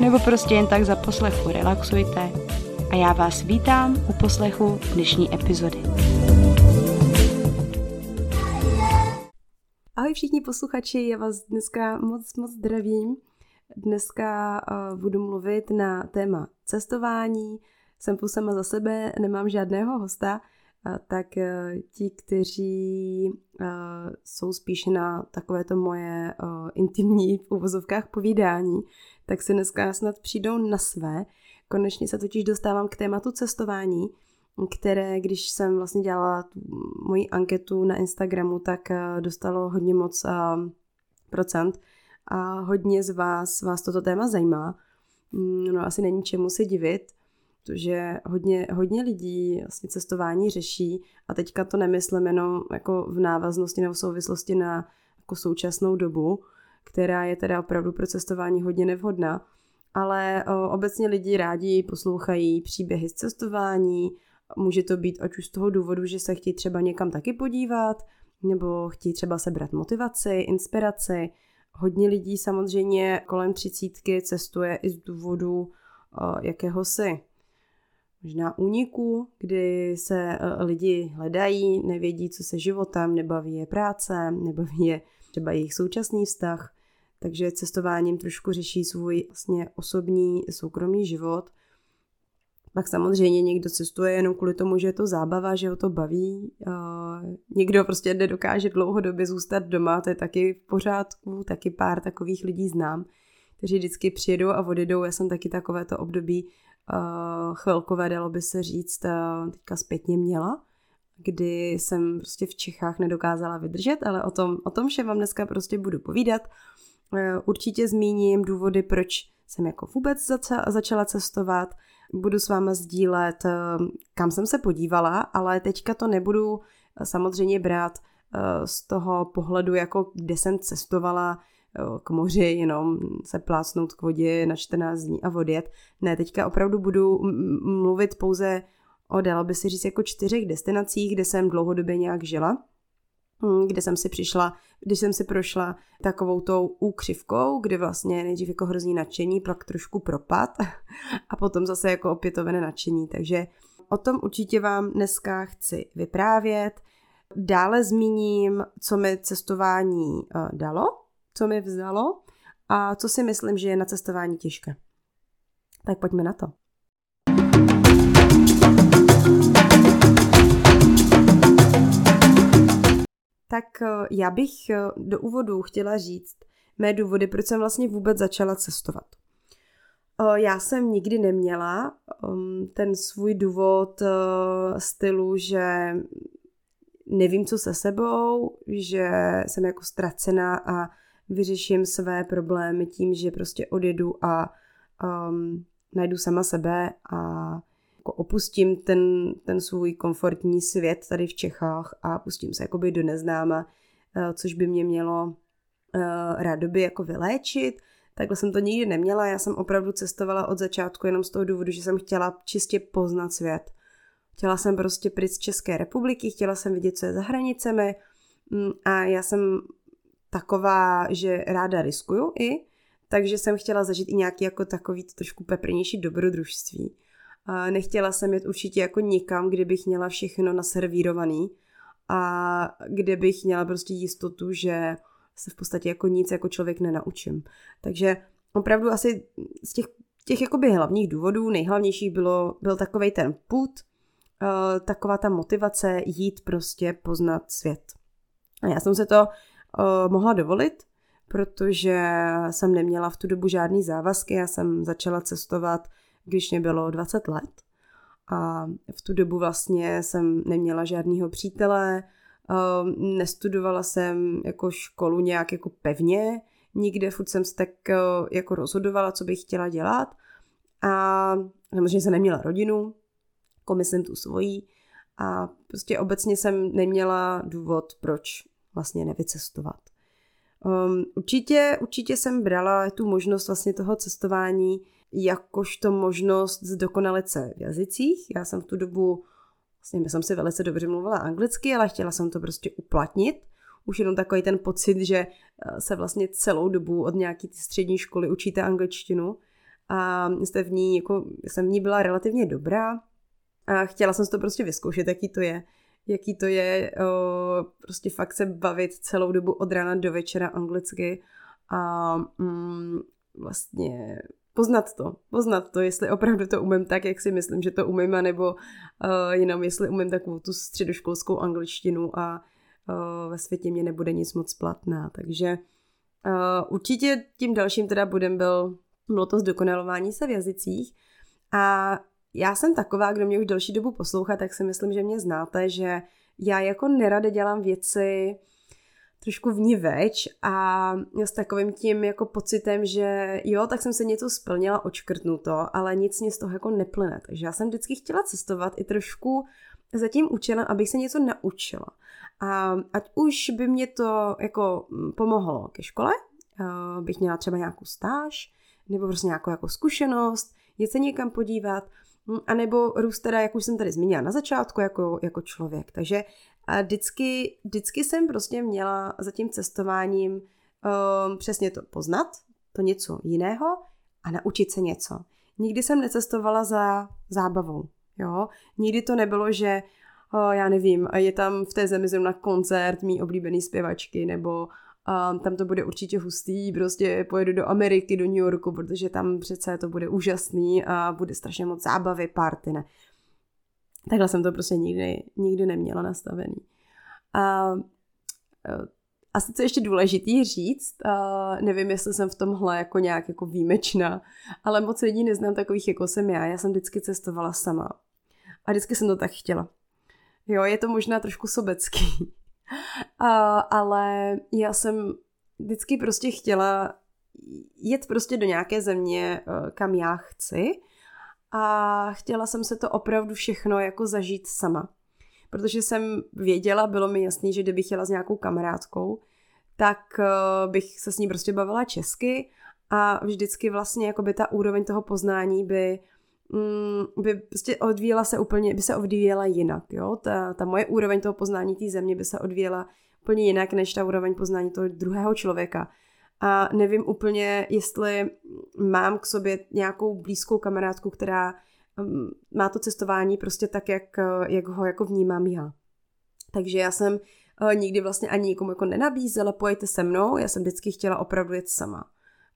nebo prostě jen tak za poslechu relaxujte a já vás vítám u poslechu dnešní epizody. Ahoj všichni posluchači, já vás dneska moc, moc zdravím. Dneska uh, budu mluvit na téma cestování. Jsem tu sama za sebe, nemám žádného hosta, uh, tak uh, ti, kteří uh, jsou spíš na takovéto moje uh, intimní v uvozovkách povídání, tak si dneska snad přijdou na své. Konečně se totiž dostávám k tématu cestování, které, když jsem vlastně dělala tu moji anketu na Instagramu, tak uh, dostalo hodně moc uh, procent a hodně z vás, vás toto téma zajímá. Mm, no asi není čemu se divit, protože hodně, hodně lidí vlastně cestování řeší a teďka to nemyslím jenom jako v návaznosti nebo v souvislosti na jako současnou dobu, která je teda opravdu pro cestování hodně nevhodná, ale o, obecně lidi rádi poslouchají příběhy z cestování, může to být ať už z toho důvodu, že se chtějí třeba někam taky podívat, nebo chtějí třeba sebrat motivaci, inspiraci, Hodně lidí samozřejmě kolem třicítky cestuje i z důvodu uh, jakéhosi možná úniku, kdy se uh, lidi hledají, nevědí, co se životem, nebaví je práce, nebaví je třeba jejich současný vztah, takže cestováním trošku řeší svůj vlastně osobní soukromý život – pak samozřejmě někdo cestuje jenom kvůli tomu, že je to zábava, že ho to baví. někdo prostě nedokáže dlouhodobě zůstat doma, to je taky v pořádku, taky pár takových lidí znám, kteří vždycky přijedou a odjedou. Já jsem taky takovéto období chvilkové, dalo by se říct, teďka zpětně měla, kdy jsem prostě v Čechách nedokázala vydržet, ale o tom, o tom všem vám dneska prostě budu povídat. Určitě zmíním důvody, proč jsem jako vůbec začala cestovat, budu s váma sdílet, eh, kam jsem se podívala, ale teďka to nebudu eh, samozřejmě brát eh, z toho pohledu, jako kde jsem cestovala k moři, jenom se plácnout k vodě na 14 dní a odjet. Ne, teďka opravdu budu mluvit pouze o, dalo by se říct, jako čtyřech destinacích, kde jsem dlouhodobě nějak žila kde jsem si přišla, když jsem si prošla takovou tou úkřivkou, kdy vlastně nejdřív jako hrozný nadšení, pak trošku propad a potom zase jako opětovné nadšení. Takže o tom určitě vám dneska chci vyprávět. Dále zmíním, co mi cestování eh, dalo, co mi vzalo a co si myslím, že je na cestování těžké. Tak pojďme na to. Tak eh, já bych eh, do úvodu chtěla říct mé důvody, proč jsem vlastně vůbec začala cestovat. Eh, já jsem nikdy neměla ehm, ten svůj důvod stylu, že nevím, co se sebou, že jsem jako ztracená a vyřeším své problémy tím, že prostě odjedu a um, najdu sama sebe a jako opustím ten, ten svůj komfortní svět tady v Čechách a pustím se jakoby do neznáma, eh, což by mě mělo uh, rádoby jako vyléčit. Takhle jsem to nikdy neměla, já jsem opravdu cestovala od začátku jenom z toho důvodu, že jsem chtěla čistě poznat svět. Chtěla jsem prostě pryč z České republiky, chtěla jsem vidět, co je za hranicemi mm, a já jsem taková, že ráda riskuju i, takže jsem chtěla zažít i nějaký jako takový trošku peprnější dobrodružství. Nechtěla jsem jít určitě jako nikam, kde bych měla všechno naservírovaný a kde bych měla prostě jistotu, že se v podstatě jako nic jako člověk nenaučím. Takže opravdu asi z těch těch jakoby hlavních důvodů, nejhlavnější bylo, byl takový ten put, uh, taková ta motivace jít prostě poznat svět. A já jsem se to uh, mohla dovolit, protože jsem neměla v tu dobu žádný závazky, já jsem začala cestovat, když mě bylo 20 let. A v tu dobu vlastně jsem neměla žádného přítele, uh, nestudovala jsem jako školu nějak jako pevně, nikde, furt jsem se tak uh, jako rozhodovala, co bych chtěla dělat. A samozřejmě jsem neměla rodinu, jako myslím tu svojí. A prostě obecně jsem neměla důvod, proč vlastně nevycestovat. Um, určitě, určitě jsem brala tu možnost vlastně toho cestování jakožto možnost zdokonalit se v jazycích. Já jsem v tu dobu, vlastně jsem si velice dobře mluvila anglicky, ale chtěla jsem to prostě uplatnit. Už jenom takový ten pocit, že eh, se vlastně celou dobu od nějaké střední školy učíte angličtinu a jste v ní, jako, jsem v ní byla relativně dobrá a chtěla jsem si to prostě vyzkoušet, jaký to je jaký to je o, prostě fakt se bavit celou dobu od rána do večera anglicky a mm, vlastně poznat to, poznat to, jestli opravdu to umím tak, jak si myslím, že to umím, nebo uh, jenom jestli umím takovou tu středoškolskou angličtinu a uh, ve světě mě nebude nic moc platná. Takže uh, určitě tím dalším teda budem byl, bylo to zdokonalování se v jazycích a já jsem taková, kdo mě už delší dobu poslouchá, tak si myslím, že mě znáte, že já jako nerade dělám věci trošku v ní več a s takovým tím jako pocitem, že jo, tak jsem se něco splnila, očkrtnu to, ale nic mě z toho jako neplyne. Takže já jsem vždycky chtěla cestovat i trošku za tím účelem, abych se něco naučila. A ať už by mě to jako pomohlo ke škole, bych měla třeba nějakou stáž, nebo prostě nějakou jako zkušenost, jít se někam podívat, Hm, a nebo růst teda, jak už jsem tady zmínila na začátku, jako, jako člověk. Takže a vždycky, vždycky jsem prostě měla za tím cestováním um, přesně to poznat, to něco jiného a naučit se něco. Nikdy jsem necestovala za zábavou. Jo? Nikdy to nebylo, že o, já nevím, je tam v té zemi zrovna koncert mý oblíbený zpěvačky, nebo a tam to bude určitě hustý, prostě pojedu do Ameriky, do New Yorku, protože tam přece to bude úžasný a bude strašně moc zábavy, party, ne. Takhle jsem to prostě nikdy, nikdy neměla nastavený. A e, asi co ještě důležitý říct, a nevím, jestli jsem v tomhle jako nějak jako výjimečná, ale moc lidí neznám takových, jako jsem já. Já jsem vždycky cestovala sama. A vždycky jsem to tak chtěla. Jo, je to možná trošku sobecký, a, ale já jsem vždycky prostě chtěla jet prostě do nějaké země, eh, kam já chci a chtěla jsem se to opravdu všechno jako zažít sama. Protože jsem věděla, bylo mi jasný, že kdybych chtěla s nějakou kamarádkou, tak eh, bych se s ní prostě bavila česky a vždycky vlastně jako by ta úroveň toho poznání by Mm, by prostě odvíjela se úplně, by se odvíjela jinak, jo. Ta, ta moje úroveň toho poznání té země by se odvíjela úplně jinak, než ta úroveň poznání toho druhého člověka. A nevím úplně, jestli mám k sobě nějakou blízkou kamarádku, která um, má to cestování prostě tak, jak, jak ho jako vnímám já. Takže já jsem uh, nikdy vlastně ani nikomu jako nenabízela, pojďte se mnou, já jsem vždycky chtěla opravdu jet sama.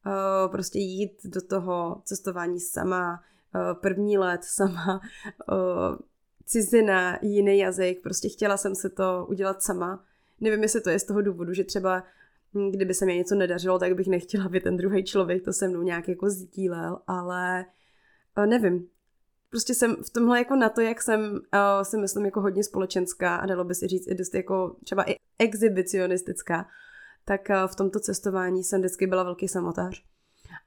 Uh, prostě jít do toho cestování sama, Eh, první let sama, eh, cizina, jiný jazyk, prostě chtěla jsem se to udělat sama. Nevím, jestli to je z toho důvodu, že třeba kdyby se mi něco nedařilo, tak bych nechtěla, aby ten druhý člověk to se mnou nějak jako sdílel, ale eh, nevím. Prostě jsem v tomhle jako na to, jak jsem, si myslím, jako hodně společenská a dalo by se říct i dost jako třeba i exhibicionistická, tak v tomto cestování jsem vždycky byla velký samotář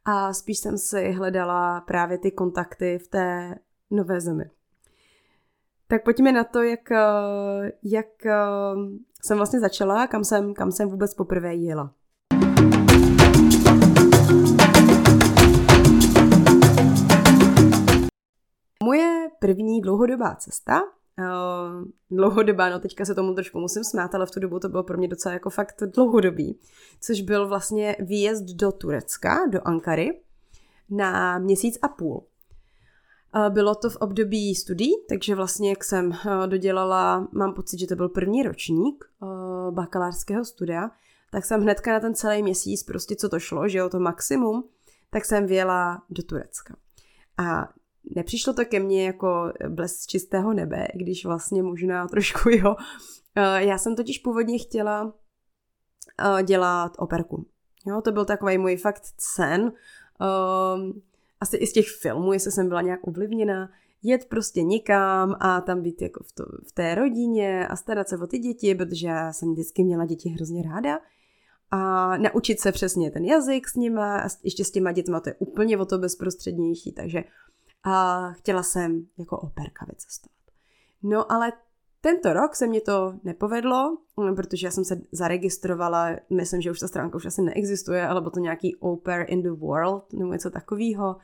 a spíš jsem si hledala právě ty kontakty v té nové zemi. Tak pojďme na to, jak, eh, jak eh, jsem vlastně začala, kam jsem, kam jsem vůbec poprvé jela. Moje první dlouhodobá cesta uh, dlouhodobá, no teďka se tomu trošku musím smát, ale v tu dobu to bylo pro mě docela jako fakt dlouhodobý, což byl vlastně výjezd do Turecka, do Ankary, na měsíc a půl. Bylo to v období studií, takže vlastně jak jsem dodělala, mám pocit, že to byl první ročník bakalářského studia, tak jsem hnedka na ten celý měsíc, prostě co to šlo, že jo, to maximum, tak jsem vyjela do Turecka. A nepřišlo to ke mně jako blesk čistého nebe, když vlastně možná trošku jo. Eh, já jsem totiž původně chtěla eh, dělat operku. Jo, to byl takový můj fakt sen. Asi i z těch filmů, jestli jsem byla nějak ovlivněna, jet prostě nikam a tam být jako v, to, v té rodině a starat se o ty děti, protože já jsem vždycky měla děti hrozně ráda. A naučit se přesně ten jazyk s nima, a ještě s těma dětma to je úplně o to bezprostřednější, takže a chtěla jsem jako operka vycestovat. No ale tento rok se mě to nepovedlo, protože já jsem se zaregistrovala, myslím, že už ta stránka už asi neexistuje, ale bylo to nějaký Oper in the World nebo něco takového.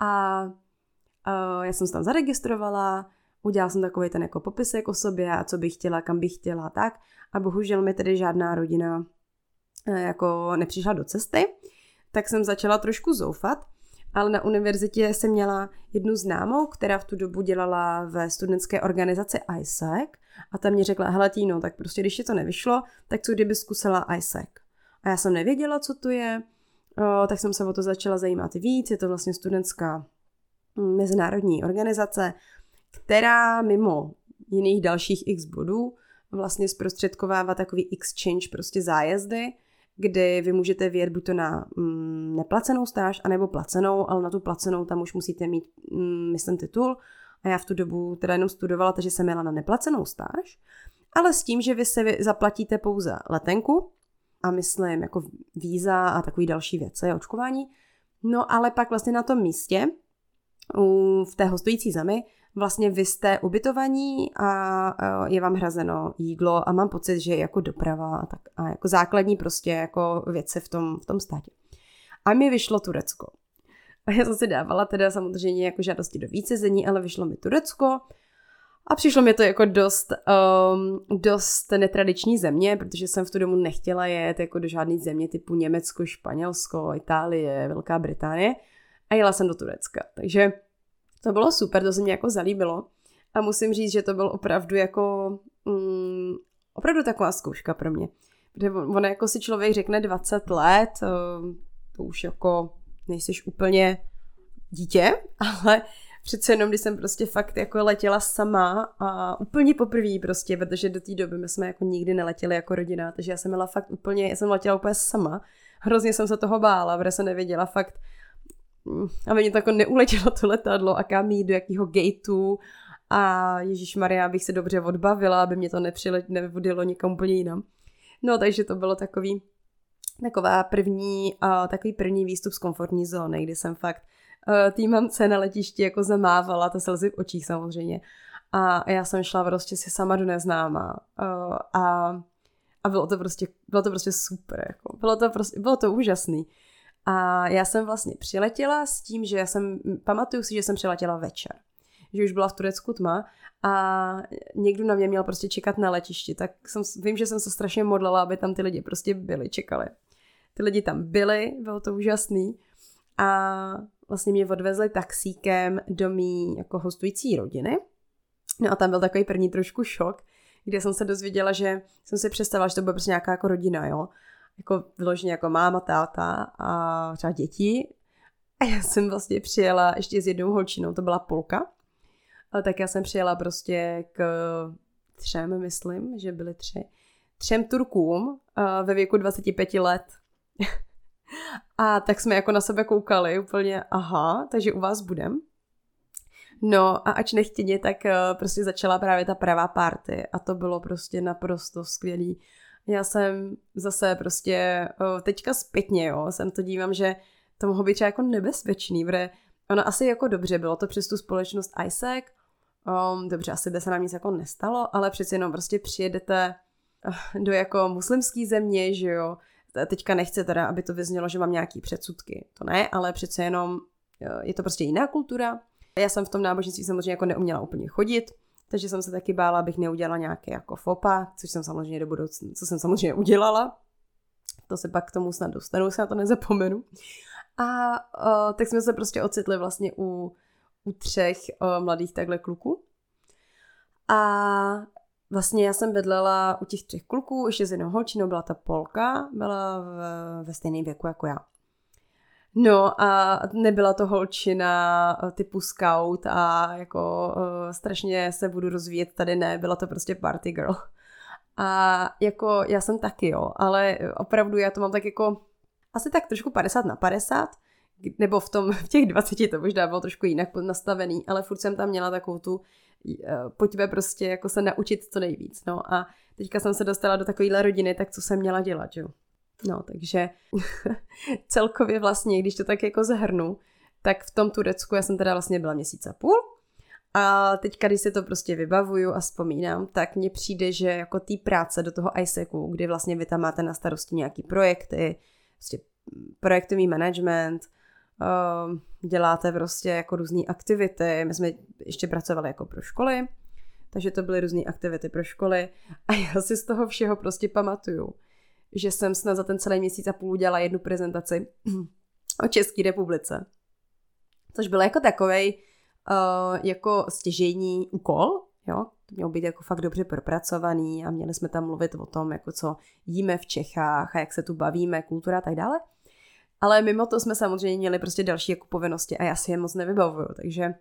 A uh, já jsem se tam zaregistrovala, udělala jsem takový ten jako popisek o sobě a co bych chtěla, kam bych chtěla, tak. A bohužel mi tedy žádná rodina uh, jako nepřišla do cesty, tak jsem začala trošku zoufat ale na univerzitě jsem měla jednu známou, která v tu dobu dělala ve studentské organizaci ISAC a ta mě řekla, hele Týno, tak prostě když ti to nevyšlo, tak co kdyby zkusila ISAC. A já jsem nevěděla, co to je, tak jsem se o to začala zajímat víc, je to vlastně studentská hm, mezinárodní organizace, která mimo jiných dalších x bodů vlastně zprostředkovává takový exchange, prostě zájezdy, kdy vy můžete vyjet buď to na mm, neplacenou stáž, anebo placenou, ale na tu placenou tam už musíte mít, mm, myslím, titul. A já v tu dobu teda jenom studovala, takže jsem jela na neplacenou stáž, ale s tím, že vy se zaplatíte pouze letenku a myslím jako víza a takový další věci, očkování. No ale pak vlastně na tom místě v té hostující zemi vlastně vy jste ubytovaní a je vám hrazeno jídlo a mám pocit, že jako doprava a, tak, a jako základní prostě jako věci v tom, v tom státě. A mi vyšlo Turecko. A já jsem si dávala teda samozřejmě jako žádosti do více zení, ale vyšlo mi Turecko a přišlo mi to jako dost, um, dost netradiční země, protože jsem v tu domu nechtěla jet jako do žádné země typu Německo, Španělsko, Itálie, Velká Británie a jela jsem do Turecka. Takže to bylo super, to se mi jako zalíbilo. A musím říct, že to byl opravdu jako, mm, opravdu taková zkouška pro mě. Protože ono jako si člověk řekne 20 let, to, to už jako nejseš úplně dítě, ale přece jenom, když jsem prostě fakt jako letěla sama a úplně poprvé prostě, protože do té doby my jsme jako nikdy neletěli jako rodina, takže já jsem měla fakt úplně, já jsem letěla úplně sama. Hrozně jsem se toho bála, protože jsem nevěděla fakt, aby mě to jako neuletělo to letadlo a kam jít, do jakého gateu a Ježíš Maria, abych se dobře odbavila, aby mě to nepřilet, nevodilo někam úplně jinam. No, takže to bylo takový, taková první, uh, takový první výstup z komfortní zóny, kdy jsem fakt uh, tý mamce na letišti jako zamávala, to slzy v očích samozřejmě. A já jsem šla prostě si sama do neznáma. Uh, a, a bylo to prostě, bylo to prostě super, jako. Bylo to prostě, bylo to úžasný. A já jsem vlastně přiletěla s tím, že já jsem, pamatuju si, že jsem přiletěla večer. Že už byla v Turecku tma a někdo na mě měl prostě čekat na letišti. Tak jsem, vím, že jsem se strašně modlila, aby tam ty lidi prostě byli, čekali. Ty lidi tam byli, bylo to úžasný. A vlastně mě odvezli taxíkem do mý jako hostující rodiny. No a tam byl takový první trošku šok, kde jsem se dozvěděla, že jsem si představila, že to bude prostě nějaká jako rodina, jo jako vyloženě jako máma, táta a třeba děti. A já jsem vlastně přijela ještě s jednou holčinou, to byla Polka. Ale tak já jsem přijela prostě k třem, myslím, že byly tři, třem Turkům ve věku 25 let. a tak jsme jako na sebe koukali úplně, aha, takže u vás budem. No a ač nechtěně, tak prostě začala právě ta pravá party a to bylo prostě naprosto skvělý. Já jsem zase prostě teďka zpětně, jo, jsem to dívám, že to mohlo být jako nebezpečný, protože ono asi jako dobře, bylo to přes tu společnost ISEC, um, dobře, asi by se nám nic jako nestalo, ale přeci jenom prostě přijedete eh, do jako muslimský země, že jo, teďka nechci teda, aby to vyznělo, že mám nějaký předsudky, to ne, ale přece jenom eh, je to prostě jiná kultura. Já jsem v tom náboženství samozřejmě jako neuměla úplně chodit, takže jsem se taky bála, abych neudělala nějaké jako fopa, což jsem samozřejmě do budoucna, co jsem samozřejmě udělala. To se pak k tomu snad dostanu, se na to nezapomenu. A uh, tak jsme se prostě ocitli vlastně u, u třech uh, mladých takhle kluků. A vlastně já jsem bydlela u těch třech kluků, ještě s jednou holčinou, byla ta Polka, byla v, ve stejném věku jako já. No a nebyla to holčina eh, typu scout a jako uh, strašně se budu rozvíjet, tady ne, byla to prostě party girl. A jako já jsem taky, jo, ale opravdu já to mám tak jako asi tak trošku 50 na 50, nebo v tom, v těch 20 to možná bylo trošku jinak nastavený, ale furt jsem tam měla takovou tu, pojďme prostě jako se naučit co nejvíc, no a teďka jsem se dostala do takovéhle rodiny, tak co jsem měla dělat, jo. No, takže celkově vlastně, když to tak jako zahrnu, tak v tom Turecku já jsem teda vlastně byla měsíc a půl a teď, když se to prostě vybavuju a vzpomínám, tak mně přijde, že jako té práce do toho ISECu, kdy vlastně vy tam máte na starosti nějaký projekty, prostě projektový management, uh, děláte prostě jako různé aktivity, my jsme ještě pracovali jako pro školy, takže to byly různé aktivity pro školy a já si z toho všeho prostě pamatuju, že jsem snad za ten celý měsíc a půl udělala jednu prezentaci o České republice. Což byl jako takovej uh, jako stěžejní úkol, jo, to mělo být jako fakt dobře propracovaný a měli jsme tam mluvit o tom, jako co jíme v Čechách a jak se tu bavíme, kultura a tak dále. Ale mimo to jsme samozřejmě měli prostě další jako povinnosti a já si je moc nevybavuju, takže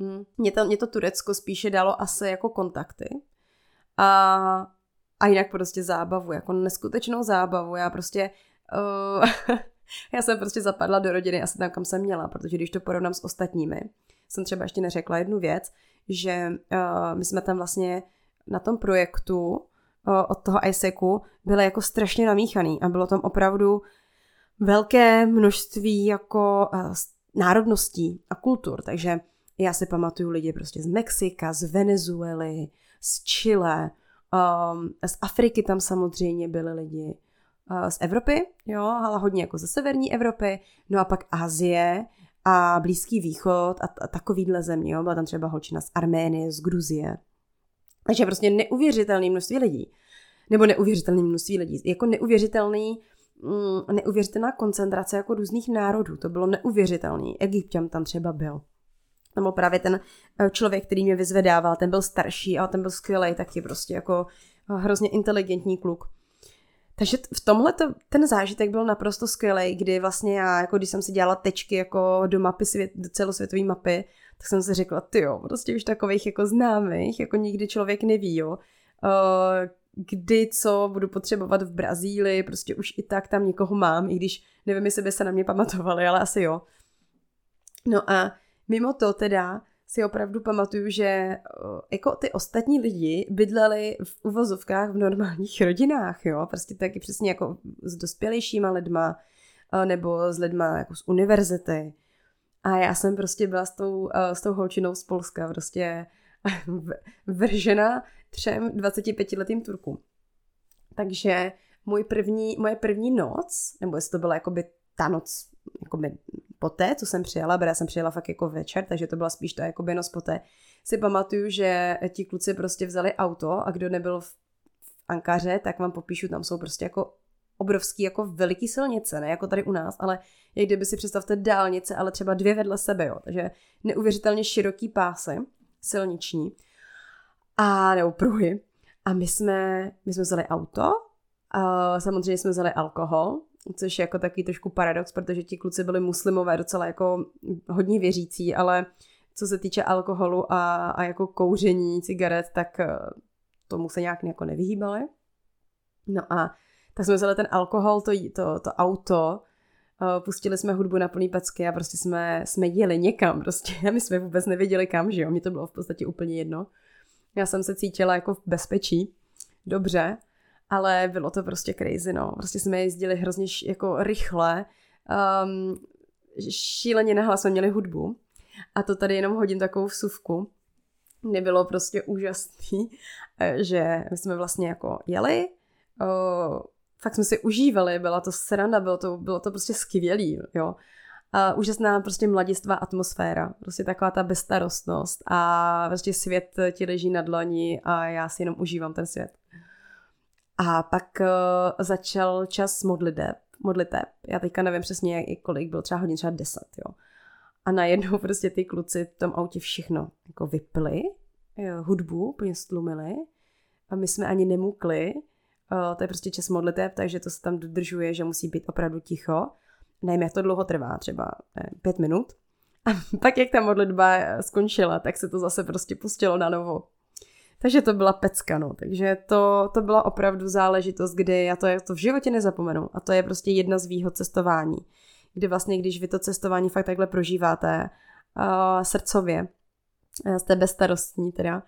hm, mě, to, mě to Turecko spíše dalo asi jako kontakty. A a jinak prostě zábavu, jako neskutečnou zábavu. Já prostě, uh, já jsem prostě zapadla do rodiny asi tam, kam jsem měla, protože když to porovnám s ostatními, jsem třeba ještě neřekla jednu věc, že uh, my jsme tam vlastně na tom projektu uh, od toho ISECu byli jako strašně namíchaný a bylo tam opravdu velké množství jako uh, národností a kultur, takže já si pamatuju lidi prostě z Mexika, z Venezuely, z Chile, Um, z Afriky tam samozřejmě byli lidi. Uh, z Evropy, jo, ale hodně jako ze severní Evropy, no a pak Asie a Blízký východ a, a takovýhle země, jo, byla tam třeba holčina z Arménie, z Gruzie. Takže prostě neuvěřitelné množství lidí. Nebo neuvěřitelné množství lidí. Jako neuvěřitelný, mm, neuvěřitelná koncentrace jako různých národů. To bylo neuvěřitelný. Egyptian tam třeba byl. Byl právě ten eh, člověk, který mě vyzvedával, ten byl starší, ale ten byl skvělý, taky prostě jako eh, hrozně inteligentní kluk. Takže v tomhle to, ten zážitek byl naprosto skvělý, kdy vlastně já, jako když jsem si dělala tečky jako do mapy, svět, do celosvětové mapy, tak jsem si řekla, ty jo, prostě už takových jako známých, jako nikdy člověk neví, jo. Uh, kdy co budu potřebovat v Brazílii, prostě už i tak tam někoho mám, i když nevím, jestli by se na mě pamatovali, ale asi jo. No a Mimo to teda si opravdu pamatuju, že jako ty ostatní lidi bydleli v uvozovkách v normálních rodinách, jo, prostě taky přesně jako s dospělejšíma lidma, nebo s lidma jako z univerzity. A já jsem prostě byla s tou, s tou holčinou z Polska, prostě vržena třem 25-letým Turkům. Takže můj první, moje první noc, nebo jestli to byla jakoby ta noc jakoby poté, co jsem přijela, protože já jsem přijela fakt jako večer, takže to byla spíš ta jako noc poté, si pamatuju, že ti kluci prostě vzali auto a kdo nebyl v, v Ankaře, tak vám popíšu, tam jsou prostě jako obrovský jako veliký silnice, ne jako tady u nás, ale jak kdyby si představte dálnice, ale třeba dvě vedle sebe, jo. Takže neuvěřitelně široký pásy silniční a nebo pruhy. A my jsme, my jsme vzali auto, a samozřejmě jsme vzali alkohol, což je jako taky trošku paradox, protože ti kluci byli muslimové docela jako hodně věřící, ale co se týče alkoholu a, a jako kouření cigaret, tak eh, tomu se nějak jako nevyhýbali. No a tak jsme vzali ten alkohol, to, to, to auto, eh, pustili jsme hudbu na plný pecky a prostě jsme, jsme jeli někam prostě my jsme vůbec nevěděli kam, že jo, mně to bylo v podstatě úplně jedno. Já jsem se cítila jako v bezpečí, dobře, ale bylo to prostě crazy, no. Prostě jsme jezdili hrozně š- jako rychle, um, šíleně nahlas jsme měli hudbu a to tady jenom hodím takovou vsuvku. Nebylo prostě úžasný, eh, že my jsme vlastně jako jeli, uh, fakt jsme si užívali, byla to sranda, bylo to, bylo to prostě skvělý, jo. A úžasná prostě mladistvá atmosféra, prostě taková ta bezstarostnost a prostě svět ti leží na dlani a já si jenom užívám ten svět. A pak uh, začal čas modliteb, modliteb. Já teďka nevím přesně, kolik byl, třeba hodin, třeba deset, jo. A najednou prostě ty kluci v tom autě všechno jako vypli, jo, hudbu úplně stlumili a my jsme ani nemukli. Uh, to je prostě čas modliteb, takže to se tam dodržuje, že musí být opravdu ticho. nevím, jak to dlouho trvá, třeba ne, pět minut. A pak, jak ta modlitba skončila, tak se to zase prostě pustilo na novo. Takže to byla pecka, no. Takže to, to byla opravdu záležitost, kdy já to, to v životě nezapomenu. A to je prostě jedna z výhod cestování. Kdy vlastně, když vy to cestování fakt takhle prožíváte uh, srdcově, jste bezstarostní teda,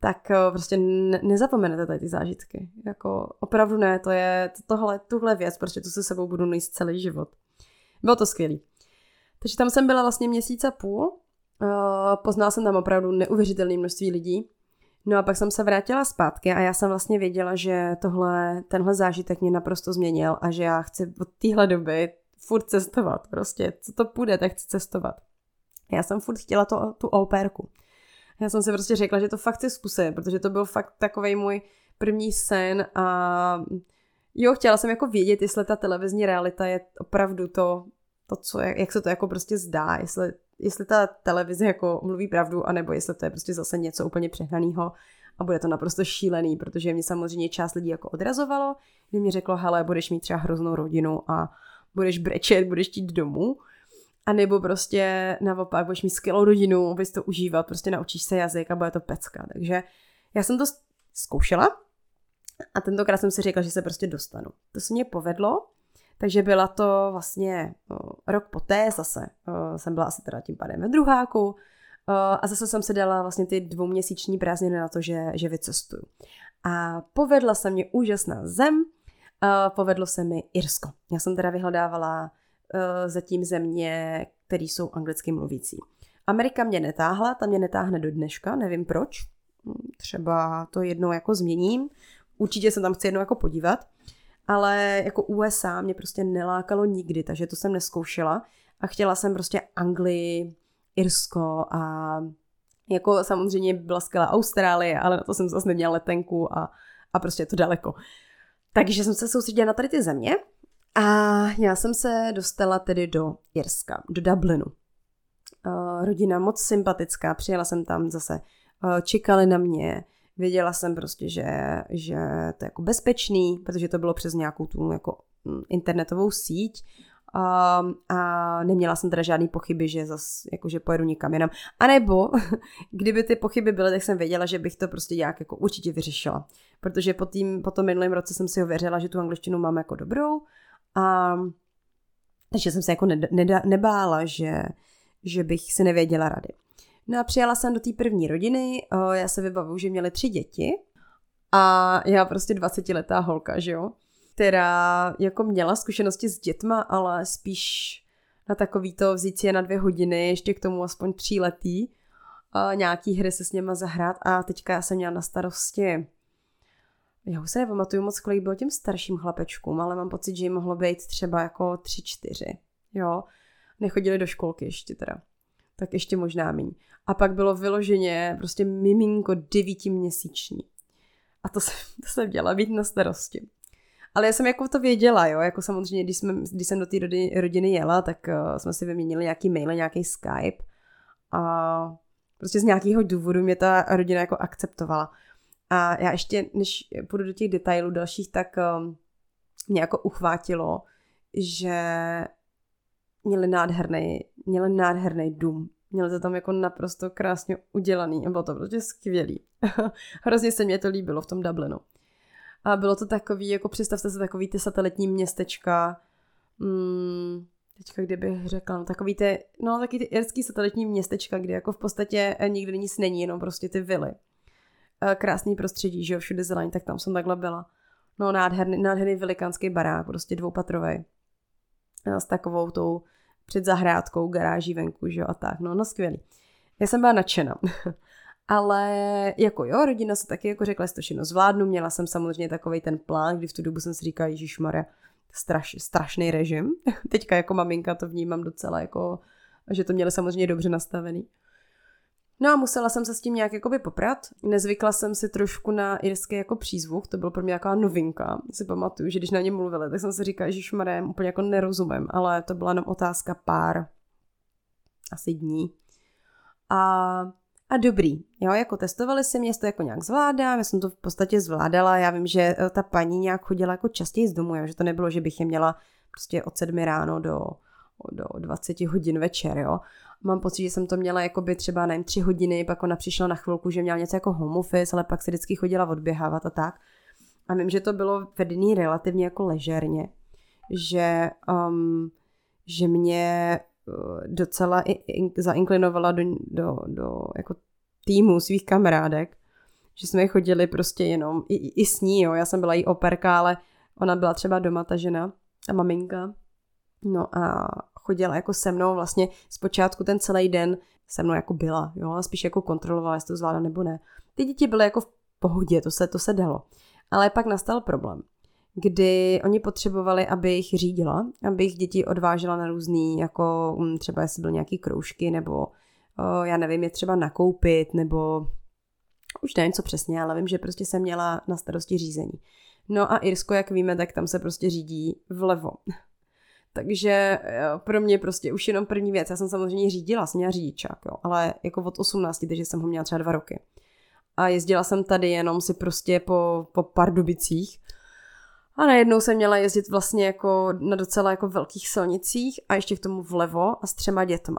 tak uh, prostě ne- nezapomenete tady ty zážitky. Jako opravdu ne, to je tohle, tuhle věc, prostě tu se sebou budu nést celý život. Bylo to skvělý. Takže tam jsem byla vlastně měsíc a půl. Poznala jsem tam opravdu neuvěřitelné množství lidí. No a pak jsem se vrátila zpátky a já jsem vlastně věděla, že tohle, tenhle zážitek mě naprosto změnil a že já chci od téhle doby furt cestovat. Prostě, co to půjde, tak chci cestovat. Já jsem furt chtěla to, tu operku. Já jsem si prostě řekla, že to fakt chci zkusit, protože to byl fakt takový můj první sen a jo, chtěla jsem jako vědět, jestli ta televizní realita je opravdu to, to co, jak se to jako prostě zdá, jestli jestli ta televize jako mluví pravdu, anebo jestli to je prostě zase něco úplně přehnaného a bude to naprosto šílený, protože mě samozřejmě část lidí jako odrazovalo, kdy mi řeklo, hele, budeš mít třeba hroznou rodinu a budeš brečet, budeš jít domů, a nebo prostě naopak budeš mít skvělou rodinu, budeš to užívat, prostě naučíš se jazyk a bude to pecka. Takže já jsem to zkoušela a tentokrát jsem si řekla, že se prostě dostanu. To se mě povedlo, takže byla to vlastně rok poté zase, jsem byla asi teda tím pádem ve druháku a zase jsem se dala vlastně ty dvouměsíční prázdniny na to, že, že vycestuju. A povedla se mě úžasná zem, povedlo se mi Irsko. Já jsem teda vyhledávala zatím země, které jsou anglicky mluvící. Amerika mě netáhla, ta mě netáhne do dneška, nevím proč. Třeba to jednou jako změním. Určitě se tam chci jednou jako podívat ale jako USA mě prostě nelákalo nikdy, takže to jsem neskoušela a chtěla jsem prostě Anglii, Irsko a jako samozřejmě byla skvělá Austrálie, ale na to jsem zase neměla letenku a, a prostě je to daleko. Takže jsem se soustředila na tady ty země a já jsem se dostala tedy do Irska, do Dublinu. Uh, rodina moc sympatická, přijela jsem tam zase, uh, čekali na mě, Věděla jsem prostě, že, že to je jako bezpečný, protože to bylo přes nějakou tu jako mm, internetovou síť a, a neměla jsem teda žádný pochyby, že zas, jako, že pojedu někam jinam. A nebo, kdyby ty pochyby byly, tak jsem věděla, že bych to prostě nějak jako určitě vyřešila. Protože po, tým, po tom minulém roce jsem si ověřila, že tu angličtinu mám jako dobrou a takže jsem se jako ne, ne, nebála, že, že bych si nevěděla rady. No a přijela jsem do té první rodiny, já se vybavuju, že měli tři děti. A já prostě 20-letá holka, že jo, která jako měla zkušenosti s dětma, ale spíš na takový to vzít si je na dvě hodiny, ještě k tomu aspoň tříletý, a nějaký hry se s něma zahrát. A teďka já jsem měla na starosti já už se nepamatuju moc, kolik bylo těm starším chlapečkům, ale mám pocit, že jim mohlo být třeba jako tři, čtyři, jo. Nechodili do školky ještě teda tak ještě možná míň. A pak bylo vyloženě prostě miminko devítiměsíční. A to jsem, to jsem měla být na starosti. Ale já jsem jako to věděla, jo, jako samozřejmě, když, jsme, když jsem do té rodiny, jela, tak uh, jsme si vyměnili nějaký mail, nějaký Skype a prostě z nějakého důvodu mě ta rodina jako akceptovala. A já ještě, než půjdu do těch detailů dalších, tak um, mě jako uchvátilo, že měli nádherný, měli nádherný dům. Měli to tam jako naprosto krásně udělaný bylo to prostě skvělý. Hrozně se mě to líbilo v tom Dublinu. A bylo to takový, jako představte se takový ty satelitní městečka, hmm, teďka kdybych řekla, no takový ty, no takový ty irský satelitní městečka, kde jako v podstatě eh, nikdy nic není, jenom prostě ty vily. Eh, krásný prostředí, že jo, všude zeleň, tak tam jsem takhle byla. No nádherný, nádherný velikánský barák, prostě dvoupatrový. S takovou tou před zahrádkou, garáží venku, že jo, a tak, no, no skvělý. Já jsem byla nadšená. Ale jako jo, rodina se taky jako řekla, že to všechno zvládnu, měla jsem samozřejmě takový ten plán, kdy v tu dobu jsem si říkala, Ježíš Maria, straš, strašný režim. Teďka jako maminka to vnímám docela jako, že to měli samozřejmě dobře nastavený. No a musela jsem se s tím nějak jakoby poprat. Nezvykla jsem si trošku na irský jako přízvuk, to byl pro mě nějaká novinka. Si pamatuju, že když na ně mluvili, tak jsem si říkala, že šmarem úplně jako nerozumím, ale to byla jenom otázka pár asi dní. A, a dobrý, jo, jako testovali si mě, to jako nějak zvládám, já jsem to v podstatě zvládala, já vím, že eh, ta paní nějak chodila jako častěji z domu, jo, že to nebylo, že bych je měla prostě od sedmi ráno do do 20 hodin večer, jo. Mám pocit, že jsem to měla jako by třeba, nevím, tři hodiny, pak ona přišla na chvilku, že měla něco jako home office, ale pak se vždycky chodila odběhávat a tak. A vím, že to bylo vedený relativně jako ležerně, že, um, že mě uh, docela in, zainklinovala do, do, do jako týmu svých kamarádek, že jsme chodili prostě jenom, i, i s ní, jo, já jsem byla jí operka, ale ona byla třeba doma ta žena, a maminka, no a chodila jako se mnou vlastně zpočátku ten celý den se mnou jako byla, jo, a spíš jako kontrolovala, jestli to zvládla nebo ne. Ty děti byly jako v pohodě, to se, to se dalo. Ale pak nastal problém, kdy oni potřebovali, abych řídila, abych děti odvážela na různý, jako mm, třeba jestli byly nějaký kroužky, nebo o, já nevím, je třeba nakoupit, nebo už nevím co přesně, ale vím, že prostě jsem měla na starosti řízení. No a Irsko, jak víme, tak tam se prostě řídí vlevo. Takže pro mě prostě už jenom první věc. Já jsem samozřejmě řídila, jsem měla řidičák, jo, ale jako od 18, takže jsem ho měla třeba dva roky. A jezdila jsem tady jenom si prostě po, po Pardubicích. A najednou jsem měla jezdit vlastně jako na docela jako velkých silnicích a ještě k tomu vlevo a s třema dětma.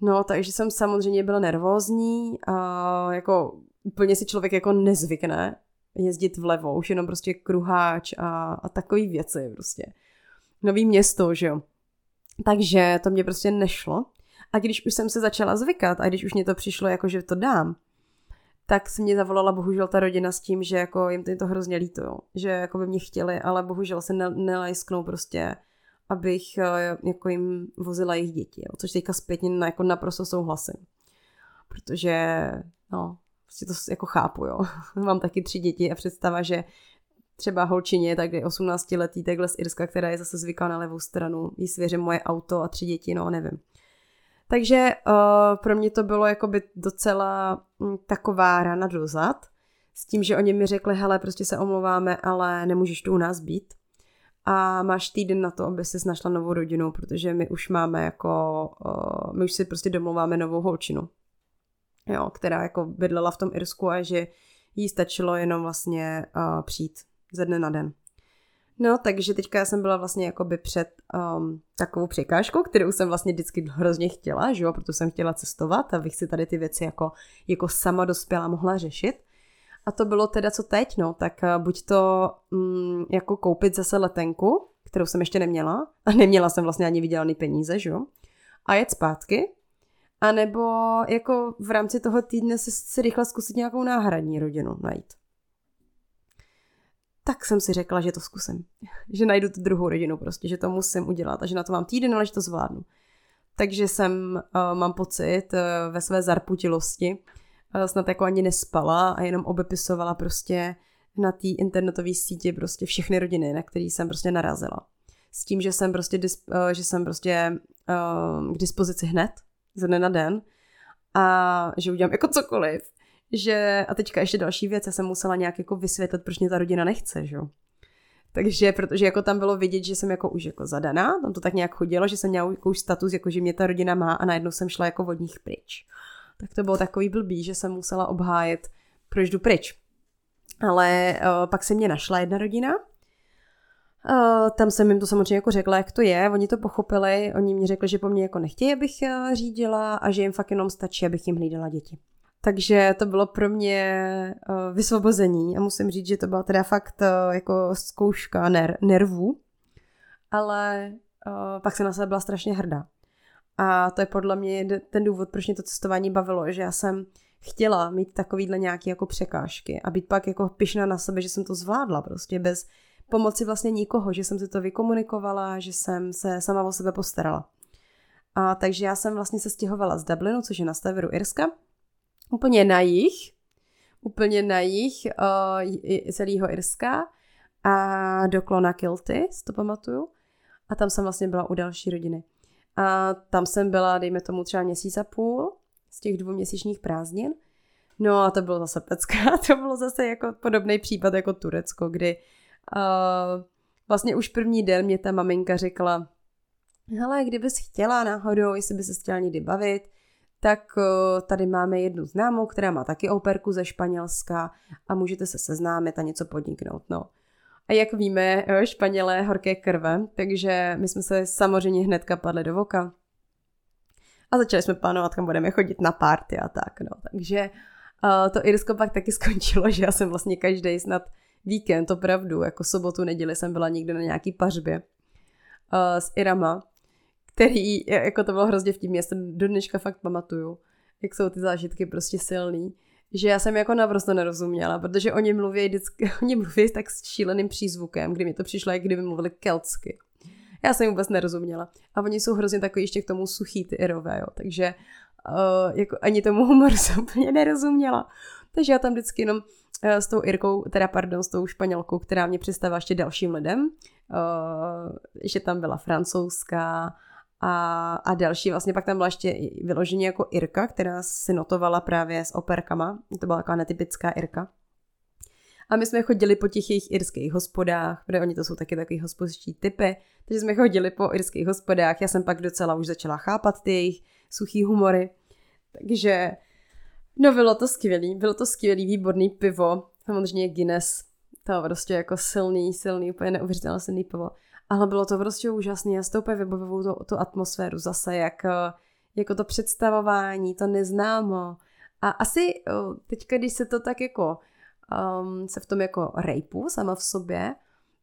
No, takže jsem samozřejmě byla nervózní a jako úplně si člověk jako nezvykne jezdit vlevo, už jenom prostě kruháč a, a takový věci prostě. Nový město, že jo. Takže to mě prostě nešlo. A když už jsem se začala zvykat a když už mě to přišlo jako, že to dám, tak se mě zavolala bohužel ta rodina s tím, že jako jim to, hrozně líto, jo. že jako by mě chtěli, ale bohužel se nelajsknou prostě, abych eh, jako jim vozila jejich děti, jo. což teďka zpětně jako naprosto souhlasím. Protože, no, prostě to jako chápu, jo. Mám taky tři děti a představa, že třeba holčině, tak je 18 letý, takhle z Irska, která je zase zvyklá na levou stranu, jí svěřím moje auto a tři děti, no nevím. Takže uh, pro mě to bylo jakoby docela um, taková rana dozad, s tím, že oni mi řekli, hele, prostě se omlouváme, ale nemůžeš tu u nás být. A máš týden na to, aby si našla novou rodinu, protože my už máme jako, uh, my už si prostě domluváme novou holčinu jo, která jako bydlela v tom Irsku a že jí stačilo jenom vlastně uh, přijít ze dne na den. No, takže teďka já jsem byla vlastně jakoby před um, takovou překážkou, kterou jsem vlastně vždycky hrozně chtěla, že jo, protože jsem chtěla cestovat, abych si tady ty věci jako, jako sama dospěla mohla řešit. A to bylo teda co teď, no, tak uh, buď to um, jako koupit zase letenku, kterou jsem ještě neměla, a neměla jsem vlastně ani vydělaný peníze, že jo, a jet zpátky, a nebo jako v rámci toho týdne si rychle zkusit nějakou náhradní rodinu najít. Tak jsem si řekla, že to zkusím. Že najdu tu druhou rodinu prostě, že to musím udělat a že na to mám týden, ale že to zvládnu. Takže jsem, uh, mám pocit, uh, ve své zarputilosti uh, snad jako ani nespala a jenom obepisovala prostě na té internetové síti prostě všechny rodiny, na které jsem prostě narazila. S tím, že jsem prostě, že jsem prostě k dispozici hned, ze dne na den a že udělám jako cokoliv. Že, a teďka ještě další věc, já jsem musela nějak jako vysvětlit, proč mě ta rodina nechce, že takže, protože jako tam bylo vidět, že jsem jako už jako zadaná, tam to tak nějak chodilo, že jsem měla jako už status, jako že mě ta rodina má a najednou jsem šla jako od nich pryč. Tak to bylo takový blbý, že jsem musela obhájet, proč jdu pryč. Ale uh, pak se mě našla jedna rodina, Uh, tam jsem jim to samozřejmě jako řekla, jak to je, oni to pochopili, oni mi řekli, že po mně jako nechtějí, abych uh, řídila a že jim fakt jenom stačí, abych jim hlídala děti. Takže to bylo pro mě uh, vysvobození a musím říct, že to byla teda fakt uh, jako zkouška ner- nervů, ale uh, pak jsem na sebe byla strašně hrdá. A to je podle mě ten důvod, proč mě to cestování bavilo, že já jsem chtěla mít takovýhle nějaké jako překážky a být pak jako pyšná na sebe, že jsem to zvládla prostě bez pomoci vlastně nikoho, že jsem si to vykomunikovala, že jsem se sama o sebe postarala. A takže já jsem vlastně se stěhovala z Dublinu, což je na severu Irska, úplně na jih, úplně na jih uh, celého Irska a do Klona Kilty, si to pamatuju. A tam jsem vlastně byla u další rodiny. A tam jsem byla, dejme tomu třeba měsíc a půl z těch dvouměsíčních prázdnin. No a to bylo zase pecka. To bylo zase jako podobný případ jako Turecko, kdy Uh, vlastně už první den mě ta maminka řekla, hele, kdybys chtěla náhodou, jestli by se chtěla někdy bavit, tak uh, tady máme jednu známou, která má taky operku ze Španělska a můžete se seznámit a něco podniknout. No. A jak víme, Španělé horké krve, takže my jsme se samozřejmě hnedka padli do voka. A začali jsme plánovat, kam budeme chodit na party a tak, no. Takže uh, to Irsko pak taky skončilo, že já jsem vlastně každý snad víkend, opravdu, jako sobotu, neděli jsem byla někde na nějaký pařbě s Irama, který, jako to bylo hrozně vtipně, já jsem do dneška fakt pamatuju, jak jsou ty zážitky prostě silný, že já jsem jako naprosto nerozuměla, protože oni mluví vždycky, oni mluví tak s šíleným přízvukem, kdy mi to přišlo, jak kdyby mluvili keltsky. Já jsem vůbec nerozuměla. A oni jsou hrozně takový ještě k tomu suchý ty Irové, jo. Takže uh, jako ani tomu humoru jsem úplně nerozuměla. Takže já tam vždycky jenom uh, s tou Irkou, teda pardon, s tou Španělkou, která mě představila ještě dalším lidem, uh, ještě tam byla francouzská, a, a další, vlastně pak tam byla ještě vyloženě jako Irka, která si notovala právě s operkama. To byla taková netypická Irka. A my jsme chodili po těch jejich irských hospodách, protože oni to jsou taky takový hospodští typy, takže jsme chodili po irských hospodách. Já jsem pak docela už začala chápat ty jejich suchý humory. Takže, no bylo to skvělý, bylo to skvělý, výborný pivo, samozřejmě Guinness, to prostě jako silný, silný, úplně neuvěřitelně silný pivo. Ale bylo to prostě úžasné. Já si vybavuju tu, tu atmosféru zase, jak eh, jako to představování, to neznámo. A asi eh, teďka, když se to tak jako um, se v tom jako rejpu sama v sobě,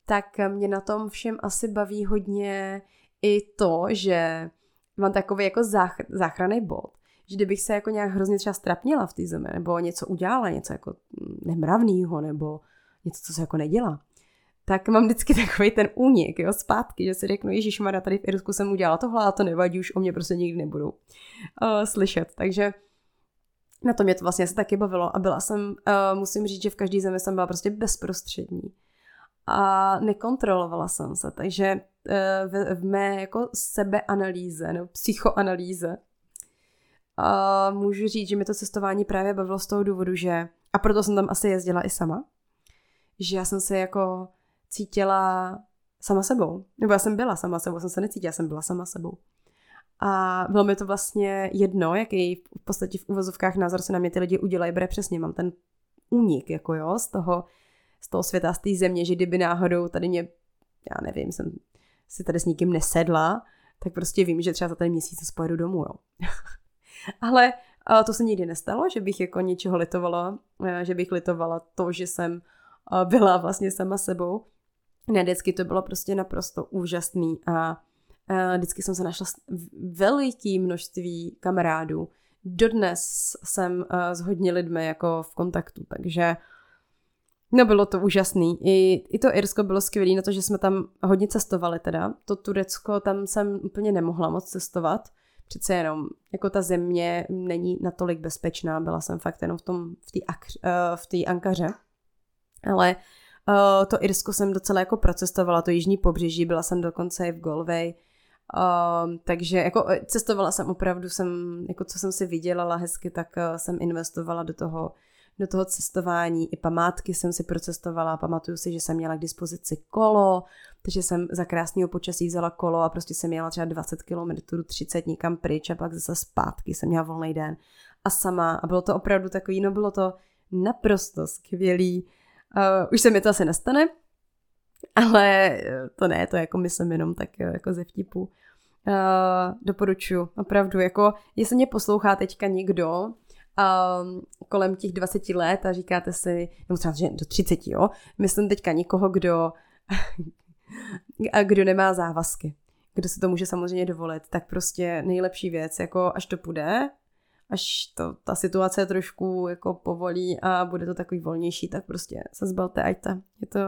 tak mě na tom všem asi baví hodně i to, že mám takový jako zách, záchranný bod, že kdybych se jako nějak hrozně třeba strapnila v té zemi, nebo něco udělala, něco jako nemravného, nebo něco, co se jako nedělá, tak mám vždycky takový ten únik, jo, zpátky, že si řeknu, Ježíš Mara, tady v Irsku jsem udělala tohle a to nevadí, už o mě prostě nikdy nebudou uh, slyšet. Takže na to mě to vlastně se taky bavilo a byla jsem, uh, musím říct, že v každé zemi jsem byla prostě bezprostřední a nekontrolovala jsem se, takže uh, v, v mé jako sebeanalýze nebo psychoanalýze a můžu říct, že mi to cestování právě bavilo z toho důvodu, že a proto jsem tam asi jezdila i sama, že já jsem se jako cítila sama sebou. Nebo já jsem byla sama sebou, jsem se necítila, já jsem byla sama sebou. A bylo mi to vlastně jedno, jaký v podstatě v uvozovkách názor se na mě ty lidi udělají, bude přesně, mám ten únik, jako jo, z toho, z toho světa, z té země, že kdyby náhodou tady mě, já nevím, jsem si tady s nikým nesedla, tak prostě vím, že třeba za ten měsíc pojedu domů, jo. Ale to se nikdy nestalo, že bych jako něčeho litovala, eh, že bych litovala to, že jsem eh, byla vlastně sama sebou. Ne, vždycky to bylo prostě naprosto úžasný a vždycky jsem se našla veliký množství kamarádů. Dodnes jsem s hodně lidmi jako v kontaktu, takže no bylo to úžasný. I, I to Irsko bylo skvělé na to, že jsme tam hodně cestovali teda. To Turecko, tam jsem úplně nemohla moc cestovat. Přece jenom, jako ta země není natolik bezpečná, byla jsem fakt jenom v tom, v té v té Ankaře. Ale Uh, to Irsko jsem docela jako procestovala, to jižní pobřeží, byla jsem dokonce i v Galway, uh, takže jako eh, cestovala jsem opravdu, jsem, jako co jsem si vydělala hezky, tak uh, jsem investovala do toho, do toho cestování. I památky jsem si procestovala. Pamatuju si, že jsem měla k dispozici kolo, takže jsem za krásného počasí vzala kolo a prostě jsem měla třeba 20 km, 30 někam pryč a pak zase zpátky jsem měla volný den. A sama. A bylo to opravdu takový, no bylo to naprosto skvělý. Uh, už se mi to asi nestane, ale eh, to ne, to jako myslím jenom tak eh, jako ze vtipu. Uh, doporučuji, opravdu, jako jestli mě poslouchá teďka někdo um, kolem těch 20 let a říkáte si, nebo třeba že do 30, jo, myslím teďka někoho, kdo, kdo nemá závazky, kdo se to může samozřejmě dovolit, tak prostě nejlepší věc, jako až to půjde, až to, ta situace trošku jako povolí a bude to takový volnější, tak prostě se zbalte, ať ta. Je to,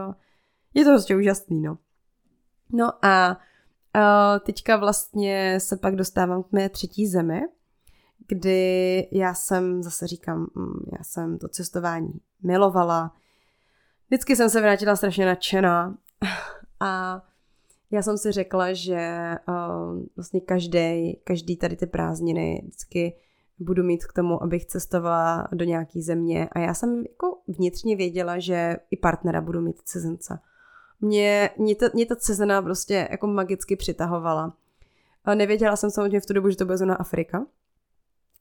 je to prostě úžasný, no. No a uh, teďka vlastně se pak dostávám k mé třetí zemi, kdy já jsem, zase říkám, mm, já jsem to cestování milovala. Vždycky jsem se vrátila strašně nadšená a já jsem si řekla, že uh, vlastně každý, každý tady ty prázdniny vždycky budu mít k tomu, abych cestovala do nějaké země a já jsem jako vnitřně věděla, že i partnera budu mít cizince. Mě, mě, ta, mě ta cizina prostě jako magicky přitahovala. A nevěděla jsem samozřejmě v tu dobu, že to bude zóna Afrika,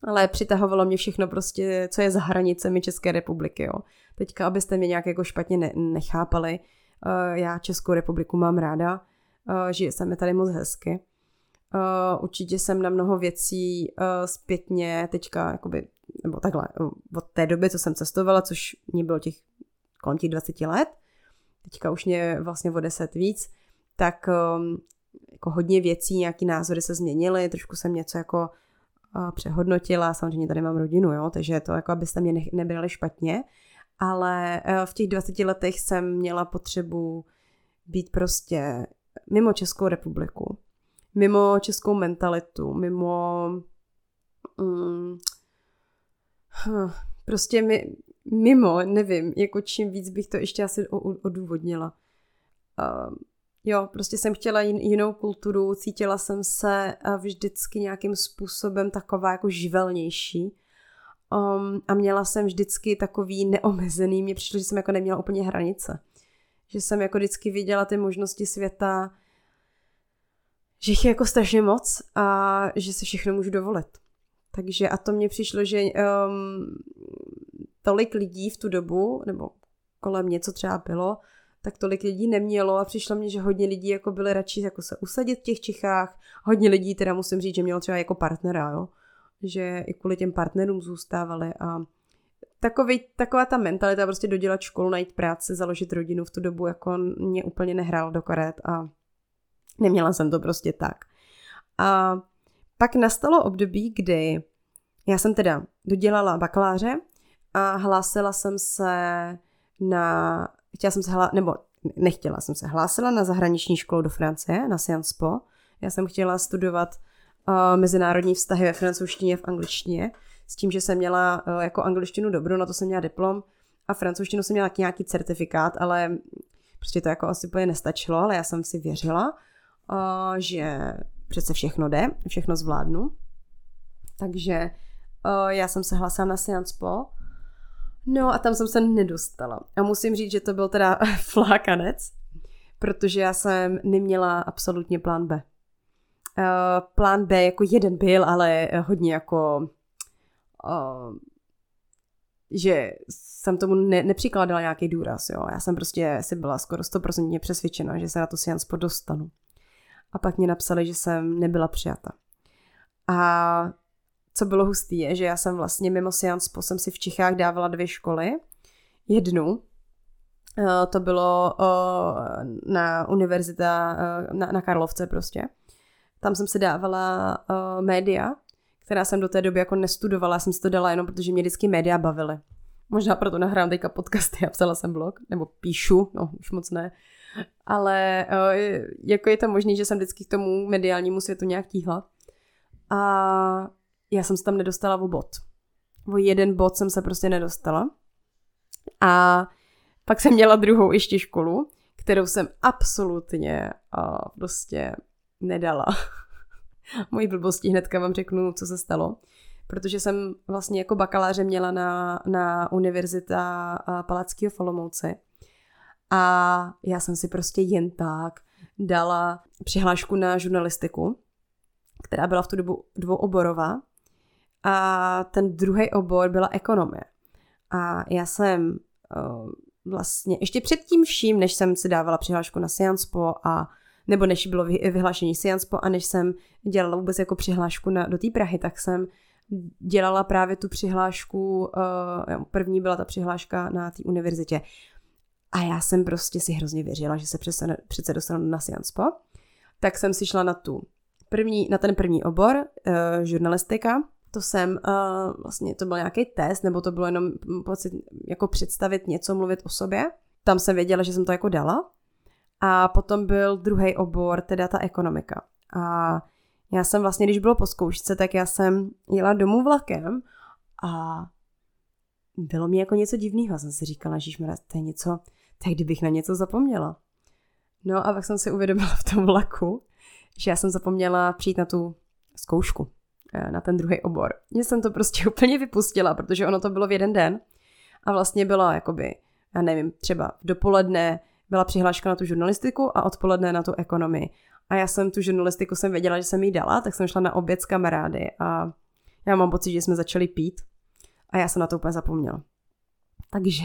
ale přitahovalo mě všechno prostě, co je za hranicemi České republiky. Jo. Teďka, abyste mě nějak jako špatně ne, nechápali, Uh, já Českou republiku mám ráda, uh, žije se mi tady moc hezky. Uh, určitě jsem na mnoho věcí uh, zpětně teďka, jakoby, nebo takhle, od té doby, co jsem cestovala, což mě bylo těch kolem těch 20 let, teďka už mě vlastně o 10 víc, tak um, jako hodně věcí, nějaký názory se změnily, trošku jsem něco jako přehodnotila, samozřejmě tady mám rodinu, jo, takže to jako abyste mě ne- nebrali špatně, ale v těch 20 letech jsem měla potřebu být prostě mimo Českou republiku, mimo českou mentalitu, mimo um, prostě mi, mimo, nevím, jako čím víc bych to ještě asi odůvodnila. Uh, jo, prostě jsem chtěla jin, jinou kulturu, cítila jsem se vždycky nějakým způsobem taková jako živelnější. Um, a měla jsem vždycky takový neomezený, mně přišlo, že jsem jako neměla úplně hranice. Že jsem jako vždycky viděla ty možnosti světa, že jich je jako strašně moc a že si všechno můžu dovolit. Takže a to mně přišlo, že um, tolik lidí v tu dobu, nebo kolem něco třeba bylo, tak tolik lidí nemělo a přišlo mně, že hodně lidí jako byli radši jako se usadit v těch Čechách. Hodně lidí teda musím říct, že mělo třeba jako partnera, jo? že i kvůli těm partnerům zůstávali a takový, taková ta mentalita prostě dodělat školu, najít práci, založit rodinu v tu dobu jako mě úplně nehrála do karet a neměla jsem to prostě tak. A pak nastalo období, kdy já jsem teda dodělala bakaláře a hlásila jsem se na, chtěla jsem se hlásila, nebo nechtěla jsem se, hlásila na zahraniční školu do Francie, na Sciences Po. Já jsem chtěla studovat uh, mezinárodní vztahy ve francouzštině, v angličtině, s tím, že jsem měla uh, jako angličtinu dobrou, na to jsem měla diplom a francouzštinu jsem měla nějaký certifikát, ale prostě to jako asi úplně nestačilo, ale já jsem si věřila, že přece všechno jde, všechno zvládnu. Takže já jsem se hlásila na Sciences Po No a tam jsem se nedostala. A musím říct, že to byl teda flákanec, protože já jsem neměla absolutně plán B. Plán B jako jeden byl, ale hodně jako že jsem tomu ne, nepřikládala nějaký důraz, jo. Já jsem prostě si byla skoro 100% přesvědčena, že se na to Science dostanu. A pak mě napsali, že jsem nebyla přijata. A co bylo hustý, je, že já jsem vlastně mimo Science Po jsem si v Čechách dávala dvě školy. Jednu, eh, to bylo eh, na univerzita, eh, na, na Karlovce prostě. Tam jsem si dávala média, která jsem do té doby jako nestudovala, já jsem si to dala jenom, protože mě vždycky média bavily. Možná proto nahrám teďka podcasty a psala jsem blog, nebo píšu, no už moc ne. Ale jako je to možné, že jsem vždycky k tomu mediálnímu světu nějak tíhla. A já jsem se tam nedostala o bod. O jeden bod jsem se prostě nedostala. A pak jsem měla druhou ještě školu, kterou jsem absolutně uh, prostě nedala. Mojí blbosti hnedka vám řeknu, co se stalo. Protože jsem vlastně jako bakaláře měla na, na univerzita Palackého Folomouce. A já jsem si prostě jen tak dala přihlášku na žurnalistiku, která byla v tu dobu dvouoborová a ten druhý obor byla ekonomie. A já jsem uh, vlastně ještě před tím vším, než jsem si dávala přihlášku na Scianspo a nebo než bylo vyhlášení Scianspo a než jsem dělala vůbec jako přihlášku na, do té Prahy, tak jsem dělala právě tu přihlášku, uh, první byla ta přihláška na té univerzitě. A já jsem prostě si hrozně věřila, že se přece, přece dostanu na Scianspo. Tak jsem si šla na tu první, na ten první obor, uh, žurnalistika, to jsem, uh, vlastně to byl nějaký test, nebo to bylo jenom pocit jako představit něco, mluvit o sobě. Tam jsem věděla, že jsem to jako dala. A potom byl druhý obor, teda ta ekonomika. A já jsem vlastně, když bylo po zkoušce, tak já jsem jela domů vlakem a bylo mi jako něco divného. Jsem si říkala, že to je něco, tak kdybych na něco zapomněla. No a pak jsem si uvědomila v tom vlaku, že já jsem zapomněla přijít na tu zkoušku. Eh, na ten druhý obor. Mě jsem to prostě úplně vypustila, protože ono to bylo v jeden den a vlastně byla jakoby, já nevím, třeba dopoledne byla přihláška na tu žurnalistiku a odpoledne na tu ekonomii. A já jsem tu žurnalistiku jsem věděla, že jsem jí dala, tak jsem šla na oběd s kamarády a já mám pocit, že jsme začali pít a já jsem na to úplně zapomněla. Takže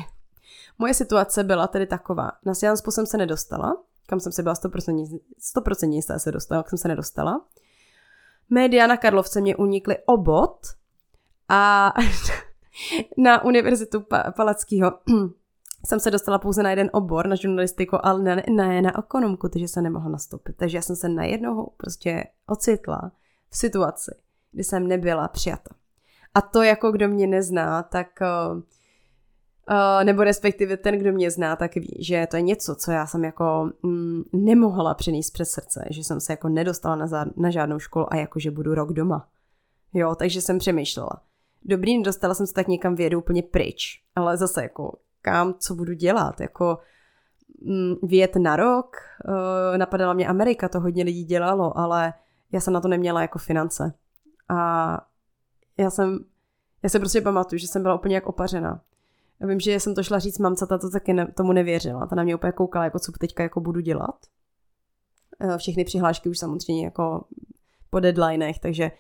Moje situace byla tedy taková. Na Sjanspu jsem se nedostala, kam jsem se byla 100%, 100% jistá se dostala, jsem se nedostala. Média na Karlovce mě unikly obot a na univerzitu Palackého jsem se dostala pouze na jeden obor, na žurnalistiku, ale ne, ne na ekonomku, takže jsem nemohla nastoupit. Takže já jsem se najednou prostě ocitla v situaci, kdy jsem nebyla přijata. A to jako kdo mě nezná, tak uh, uh, nebo respektive ten, kdo mě zná, tak ví, že to je něco, co já jsem jako mm, nemohla přenést přes srdce, že jsem se jako nedostala na, zá, na žádnou školu a jako, že budu rok doma. Jo, takže jsem přemýšlela. Dobrý, nedostala jsem se tak někam vědu úplně pryč, ale zase jako kam, co budu dělat, jako mm, na rok, uh, napadala mě Amerika, to hodně lidí dělalo, ale já jsem na to neměla jako finance. A já jsem, já se prostě pamatuju, že jsem byla úplně jak opařená. Já vím, že jsem to šla říct mamce, ta to taky ne, tomu nevěřila. Ta na mě úplně koukala, jako co teďka jako budu dělat. Eh, všechny přihlášky už samozřejmě jako po deadlinech, takže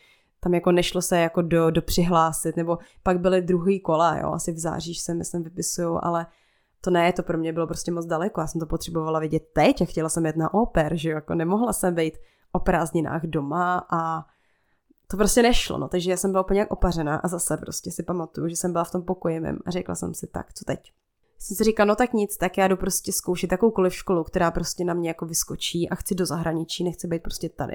tam jako nešlo se jako do, do přihlásit, nebo pak byly druhý kola, jo, asi v září se myslím vypisují, ale to ne, to pro mě bylo prostě moc daleko, já jsem to potřebovala vidět teď a chtěla jsem jet na oper, že jo, jako nemohla jsem být o prázdninách doma a to prostě nešlo, no, takže já jsem byla úplně jak opařená a zase prostě si pamatuju, že jsem byla v tom pokoji mým a řekla jsem si, tak, co teď? Jsem si říkala, no tak nic, tak já jdu prostě zkoušet jakoukoliv školu, která prostě na mě jako vyskočí a chci do zahraničí, nechci být prostě tady.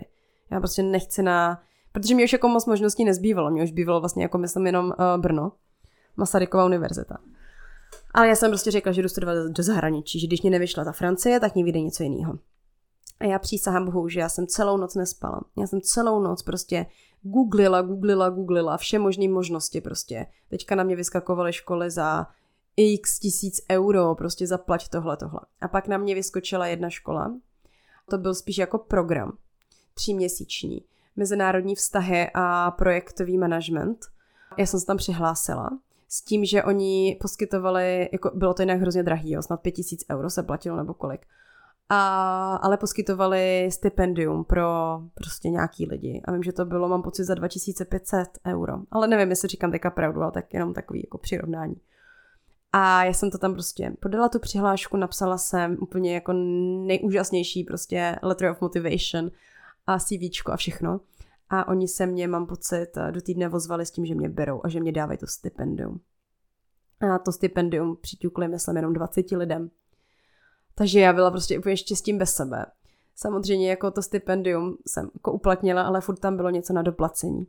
Já prostě nechci na, protože mi už jako moc možností nezbývalo, mě už bývalo vlastně jako myslím jenom uh, Brno, Masarykova univerzita. Ale já jsem prostě řekla, že jdu studovat do zahraničí, že když mě nevyšla ta Francie, tak mě vyjde něco jiného. A já přísahám Bohu, že já jsem celou noc nespala. Já jsem celou noc prostě googlila, googlila, googlila, vše možné možnosti prostě. Teďka na mě vyskakovaly školy za x tisíc euro, prostě zaplať tohle, tohle. A pak na mě vyskočila jedna škola, to byl spíš jako program, tříměsíční, mezinárodní vztahy a projektový management. Já jsem se tam přihlásila s tím, že oni poskytovali, jako bylo to jinak hrozně drahý, jo, snad pět tisíc euro se platilo nebo kolik a, ale poskytovali stipendium pro prostě nějaký lidi. A vím, že to bylo, mám pocit, za 2500 euro. Ale nevím, jestli říkám teďka pravdu, ale tak jenom takový jako přirovnání. A já jsem to tam prostě podala tu přihlášku, napsala jsem úplně jako nejúžasnější prostě letter of motivation a CVčko a všechno. A oni se mě, mám pocit, do týdne vozvali s tím, že mě berou a že mě dávají to stipendium. A to stipendium přiťukli, myslím, jenom 20 lidem. Takže já byla prostě úplně štěstím bez sebe. Samozřejmě jako to stipendium jsem jako uplatnila, ale furt tam bylo něco na doplacení.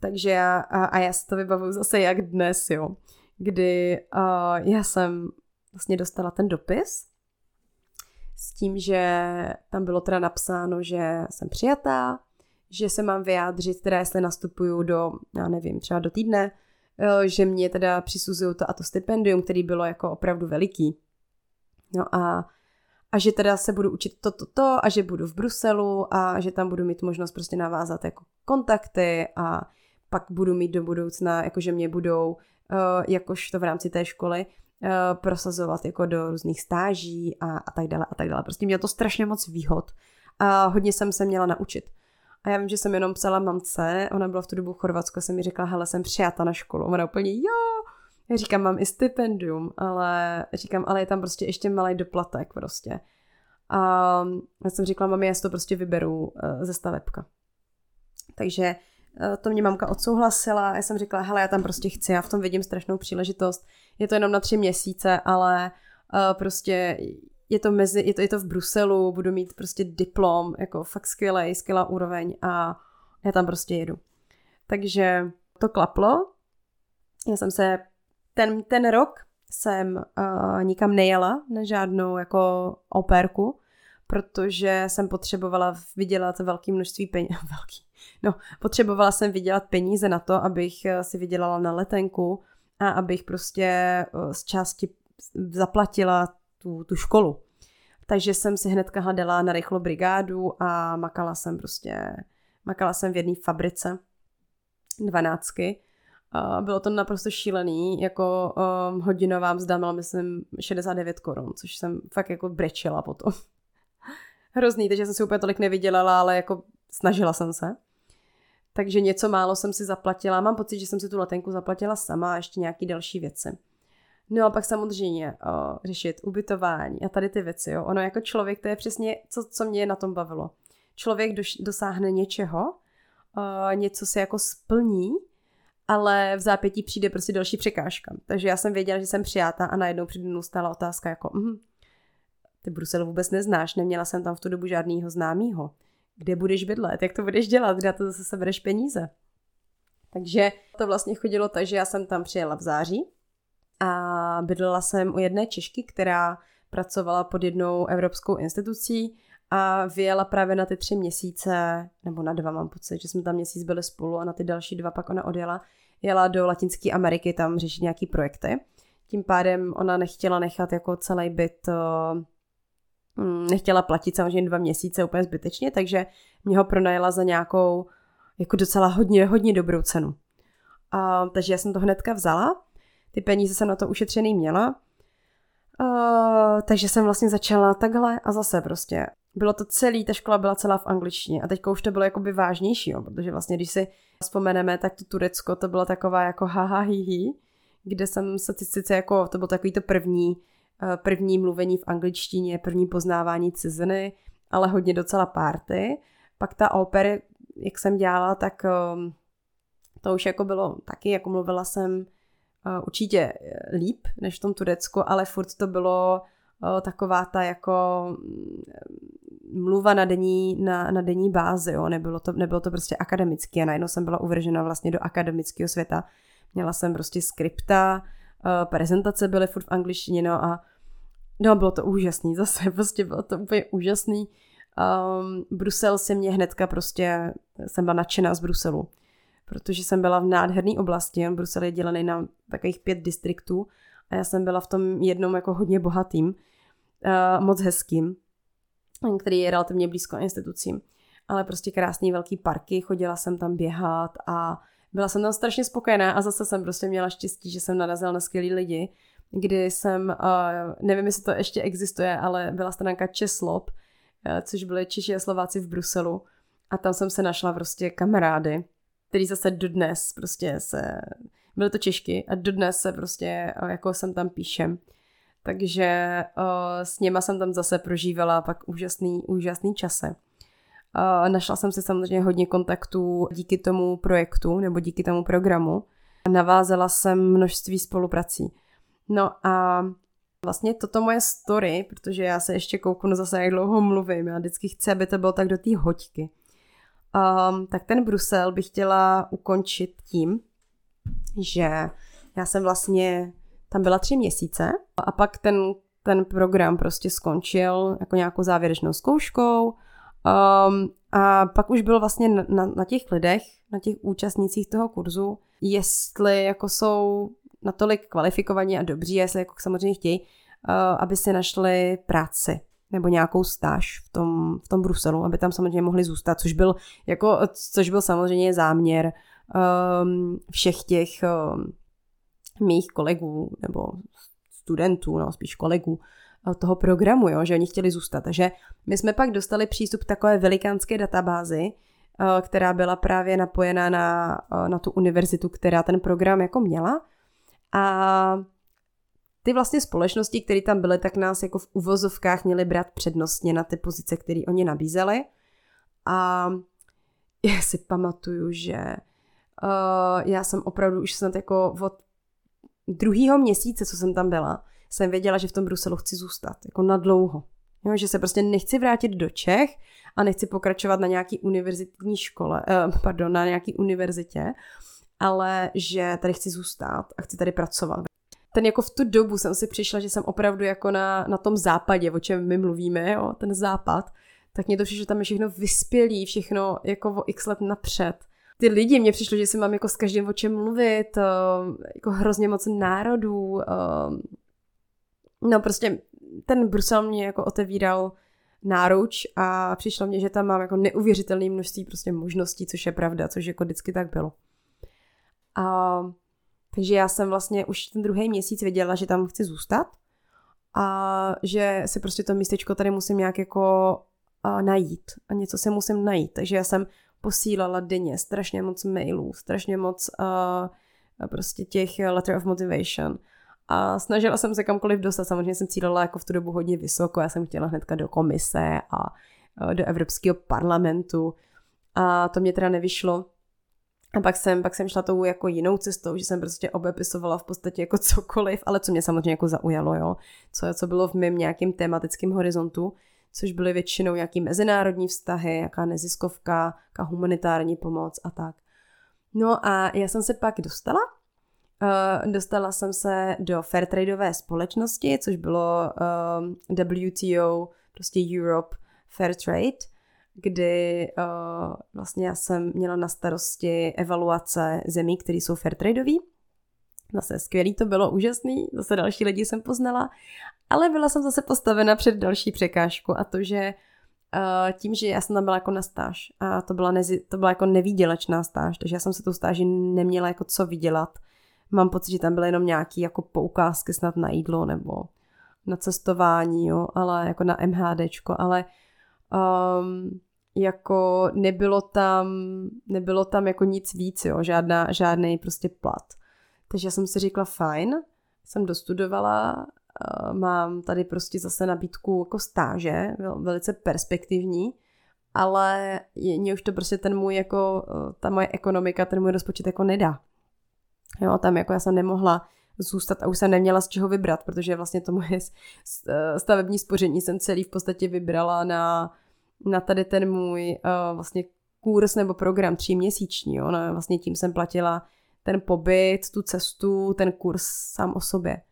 Takže já, a, a já si to vybavuju zase jak dnes, jo, kdy uh, já jsem vlastně dostala ten dopis s tím, že tam bylo teda napsáno, že jsem přijatá, že se mám vyjádřit, teda jestli nastupuju do, já nevím, třeba do týdne, že mě teda přisuzují to a to stipendium, který bylo jako opravdu veliký. No a, a že teda se budu učit toto to, to a že budu v Bruselu a že tam budu mít možnost prostě navázat jako kontakty a pak budu mít do budoucna, jakože mě budou, uh, jakož to v rámci té školy, uh, prosazovat jako do různých stáží a, a tak dále a tak dále. Prostě mělo to strašně moc výhod a hodně jsem se měla naučit. A já vím, že jsem jenom psala mamce, ona byla v tu dobu v Chorvatsku, jsem mi řekla, hele, jsem přijata na školu. Ona úplně, jo, říkám, mám i stipendium, ale říkám, ale je tam prostě ještě malý doplatek prostě. A já jsem říkala, mami, já si to prostě vyberu uh, ze stavebka. Takže uh, to mě mamka odsouhlasila, já jsem říkala, hele, já tam prostě chci, já v tom vidím strašnou příležitost. Je to jenom na tři měsíce, ale uh, prostě je to, mezi, je, to, je to v Bruselu, budu mít prostě diplom, jako fakt skvělý, skvělá úroveň a já tam prostě jedu. Takže to klaplo. Já jsem se ten, ten rok jsem uh, nikam nejela na žádnou jako operku, protože jsem potřebovala vydělat velké množství peněz. Velký. No, potřebovala jsem vydělat peníze na to, abych eh, si vydělala na letenku a abych prostě uh, z části zaplatila tu, tu školu. Takže jsem si hnedka hledala na rychlo brigádu a makala jsem prostě, makala jsem v jedné fabrice dvanáctky a bylo to naprosto šílený, jako um, hodinová mzda měla myslím 69 korun, což jsem fakt jako brečela potom. Hrozný, takže jsem si úplně tolik nevydělala, ale jako snažila jsem se. Takže něco málo jsem si zaplatila. Mám pocit, že jsem si tu letenku zaplatila sama a ještě nějaký další věci. No a pak samozřejmě o, řešit ubytování a tady ty věci, jo. Ono jako člověk, to je přesně, co, co mě na tom bavilo. Člověk doš, dosáhne něčeho, o, něco se jako splní, ale v zápětí přijde prostě další překážka. Takže já jsem věděla, že jsem přijata a najednou přede mnou stála otázka jako, mm, ty Brusel vůbec neznáš, neměla jsem tam v tu dobu žádného známého. Kde budeš bydlet, jak to budeš dělat, kde to zase sebereš peníze. Takže to vlastně chodilo tak, že já jsem tam přijela v září a bydlela jsem u jedné Češky, která pracovala pod jednou evropskou institucí a vyjela právě na ty tři měsíce, nebo na dva mám pocit, že jsme tam měsíc byli spolu a na ty další dva pak ona odjela, jela do Latinské Ameriky tam řešit nějaký projekty. Tím pádem ona nechtěla nechat jako celý byt, mm, nechtěla platit samozřejmě dva měsíce úplně zbytečně, takže mě ho pronajela za nějakou jako docela hodně, hodně dobrou cenu. A, takže já jsem to hnedka vzala, ty peníze jsem na to ušetřený měla, Uh, takže jsem vlastně začala takhle a zase prostě. Bylo to celý, ta škola byla celá v angličtině a teďka už to bylo jakoby vážnější, jo, protože vlastně když si vzpomeneme, tak to Turecko to bylo taková jako haha hi, kde jsem se sice jako, to bylo takový to první, uh, první mluvení v angličtině, první poznávání ciziny, ale hodně docela party. Pak ta oper, jak jsem dělala, tak um, to už jako bylo taky, jako mluvila jsem uh, určitě eh, líp než v tom Turecku, ale furt to bylo taková ta jako mm, mluva na denní, na, na denní bázi, jo. Nebylo, to, nebylo to prostě akademicky a najednou jsem byla uvržena vlastně do akademického světa. Měla jsem prostě skripta, prezentace byly furt v angličtině, no a no bylo to úžasný, zase prostě bylo to úplně úžasný. Um, Brusel se mě hnedka prostě, jsem byla nadšená z Bruselu, protože jsem byla v nádherné oblasti, Brusel je dělený na takových pět distriktů a já jsem byla v tom jednom jako hodně bohatým, uh, moc hezkým, který je relativně blízko institucím. Ale prostě krásný velký parky, chodila jsem tam běhat a byla jsem tam strašně spokojená a zase jsem prostě měla štěstí, že jsem narazila na skvělý lidi, kdy jsem, uh, nevím, jestli to ještě existuje, ale byla stránka Česlop, uh, což byly Češi a Slováci v Bruselu a tam jsem se našla prostě kamarády, který zase dodnes prostě se, byly to Češky a dodnes se prostě, jako jsem tam píšem. Takže s něma jsem tam zase prožívala pak úžasný, úžasný čase. Našla jsem si samozřejmě hodně kontaktů díky tomu projektu nebo díky tomu programu. Navázala jsem množství spoluprací. No a vlastně toto moje story, protože já se ještě kouknu zase, jak dlouho mluvím, já vždycky chci, aby to bylo tak do té hoďky. Um, tak ten Brusel bych chtěla ukončit tím, že já jsem vlastně tam byla tři měsíce a pak ten, ten program prostě skončil jako nějakou závěrečnou zkouškou. Um, a pak už bylo vlastně na, na, na těch lidech, na těch účastnících toho kurzu, jestli jako jsou natolik kvalifikovaní a dobří, jestli jako samozřejmě chtějí, uh, aby si našli práci nebo nějakou stáž v tom, v tom Bruselu, aby tam samozřejmě mohli zůstat, což byl, jako, což byl samozřejmě záměr um, všech těch um, mých kolegů nebo studentů, no spíš kolegů eh, toho programu, jo, že oni chtěli zůstat. Takže my jsme pak dostali přístup k takové velikánské databázi, eh, která byla právě napojená na, eh, na tu univerzitu, která ten program jako měla. A ty vlastně společnosti, které tam byly, tak nás jako v uvozovkách měly brát přednostně na ty pozice, které oni nabízeli. A já si pamatuju, že uh, já jsem opravdu už snad jako od druhýho měsíce, co jsem tam byla, jsem věděla, že v tom Bruselu chci zůstat, jako na dlouho. Jo, že se prostě nechci vrátit do Čech a nechci pokračovat na nějaký univerzitní škole, uh, pardon, na nějaký univerzitě, ale že tady chci zůstat a chci tady pracovat. Ten jako v tu dobu jsem si přišla, že jsem opravdu jako na, na tom západě, o čem my mluvíme, jo, ten západ, tak mě to přišlo, že tam je všechno vyspělý, všechno jako o x let napřed ty lidi, mně přišlo, že si mám jako s každým o čem mluvit, eh, jako hrozně moc národů. Eh, no prostě ten Brusel mě jako otevíral náruč a přišlo mně, že tam mám jako neuvěřitelné množství prostě možností, což je pravda, což jako vždycky tak bylo. A, takže já jsem vlastně už ten druhý měsíc věděla, že tam chci zůstat a že si prostě to místečko tady musím nějak jako a, najít a něco si musím najít. Takže já jsem posílala denně strašně moc mailů, strašně moc uh, prostě těch letter of motivation a snažila jsem se kamkoliv dostat. Samozřejmě jsem cílila jako v tu dobu hodně vysoko. Já jsem chtěla hnedka do komise a do Evropského parlamentu. A to mě teda nevyšlo. A pak jsem, pak jsem šla tou jako jinou cestou, že jsem prostě obepisovala v podstatě jako cokoliv, ale co mě samozřejmě jako zaujalo, jo. Co, co bylo v mém nějakým tematickém horizontu, což byly většinou nějaký mezinárodní vztahy, jaká neziskovka, jaká humanitární pomoc a tak. No a já jsem se pak dostala. Uh, dostala jsem se do Fairtradeové společnosti, což bylo eh, WTO, prostě Europe Fair Trade, kdy uh, vlastně já jsem měla na starosti evaluace zemí, které jsou fairtradeový. Zase skvělý to bylo, úžasný, zase další lidi jsem poznala, ale byla jsem zase postavena před další překážku a to, že uh, tím, že já jsem tam byla jako na stáž a to byla, nezi, to byla jako nevýdělečná stáž, takže já jsem se tou stáži neměla jako co vydělat. Mám pocit, že tam byly jenom nějaký jako poukázky snad na jídlo nebo na cestování, jo, ale jako na MHDčko, ale um, jako nebylo tam, nebylo tam jako nic víc, jo, žádná, žádný prostě plat. Takže já jsem si říkala, fajn, jsem dostudovala, uh, mám tady prostě zase nabídku jako stáže, velice perspektivní, ale mě už to prostě ten můj jako, uh, ta moje ekonomika, ten můj rozpočet jako nedá. Jo, tam jako já jsem nemohla zůstat a už jsem neměla z čeho vybrat, protože vlastně to moje uh, stavební spoření jsem celý v podstatě vybrala na na tady ten můj vlastně kurz nebo program tříměsíční. Jo? No, vlastně tím jsem platila ten pobyt, tu cestu, ten kurz sám o sobě.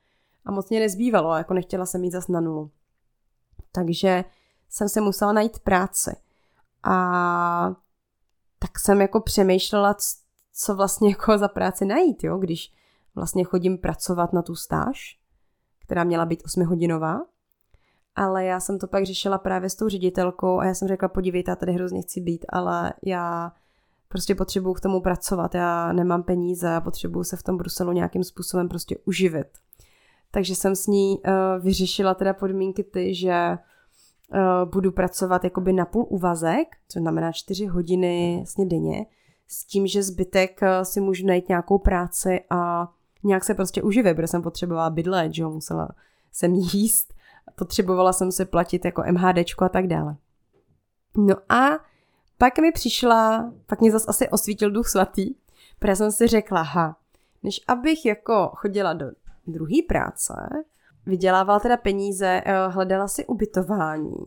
A moc mě nezbývalo, jako nechtěla jsem jít zas na nulu. Takže jsem se musela najít práci. A tak jsem jako přemýšlela, co vlastně jako za práci najít, jo? když vlastně chodím pracovat na tu stáž, která měla být 8 hodinová ale já jsem to pak řešila právě s tou ředitelkou a já jsem řekla, podívejte, já tady hrozně chci být, ale já prostě potřebuju k tomu pracovat, já nemám peníze a potřebuju se v tom Bruselu nějakým způsobem prostě uživit. Takže jsem s ní uh, vyřešila teda podmínky ty, že uh, budu pracovat jakoby na půl úvazek, což znamená čtyři hodiny vlastně denně, s tím, že zbytek uh, si můžu najít nějakou práci a nějak se prostě uživit, protože jsem potřebovala bydlet, že jo, musela jsem jíst potřebovala jsem se platit jako MHDčko a tak dále. No a pak mi přišla, pak mě zase asi osvítil duch svatý, protože jsem si řekla, ha, než abych jako chodila do druhé práce, vydělávala teda peníze, eh, hledala si ubytování,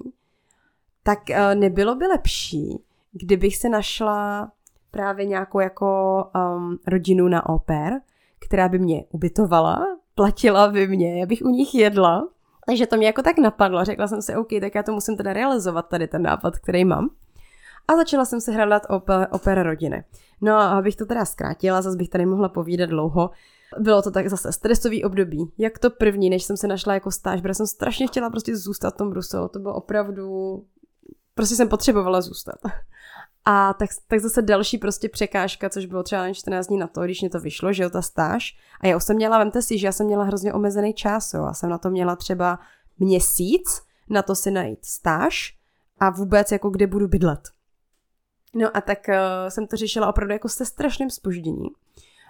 tak eh, nebylo by lepší, kdybych se našla právě nějakou jako um, rodinu na oper, která by mě ubytovala, platila by mě, já bych u nich jedla takže to mě jako tak napadlo. Řekla jsem si, OK, tak já to musím teda realizovat tady ten nápad, který mám. A začala jsem se hledat oper, opera rodiny. No a abych to teda zkrátila, zase bych tady mohla povídat dlouho. Bylo to tak zase stresový období. Jak to první, než jsem se našla jako stáž, protože jsem strašně chtěla prostě zůstat v tom Bruselu. To bylo opravdu... Prostě jsem potřebovala zůstat. A tak, tak zase další prostě překážka, což bylo třeba jen 14 dní na to, když mě to vyšlo, že jo, ta stáž. A já už jsem měla, vemte si, že já jsem měla hrozně omezený čas, jo. Já jsem na to měla třeba měsíc na to si najít stáž a vůbec jako kde budu bydlet. No a tak uh, jsem to řešila opravdu jako se strašným spožděním.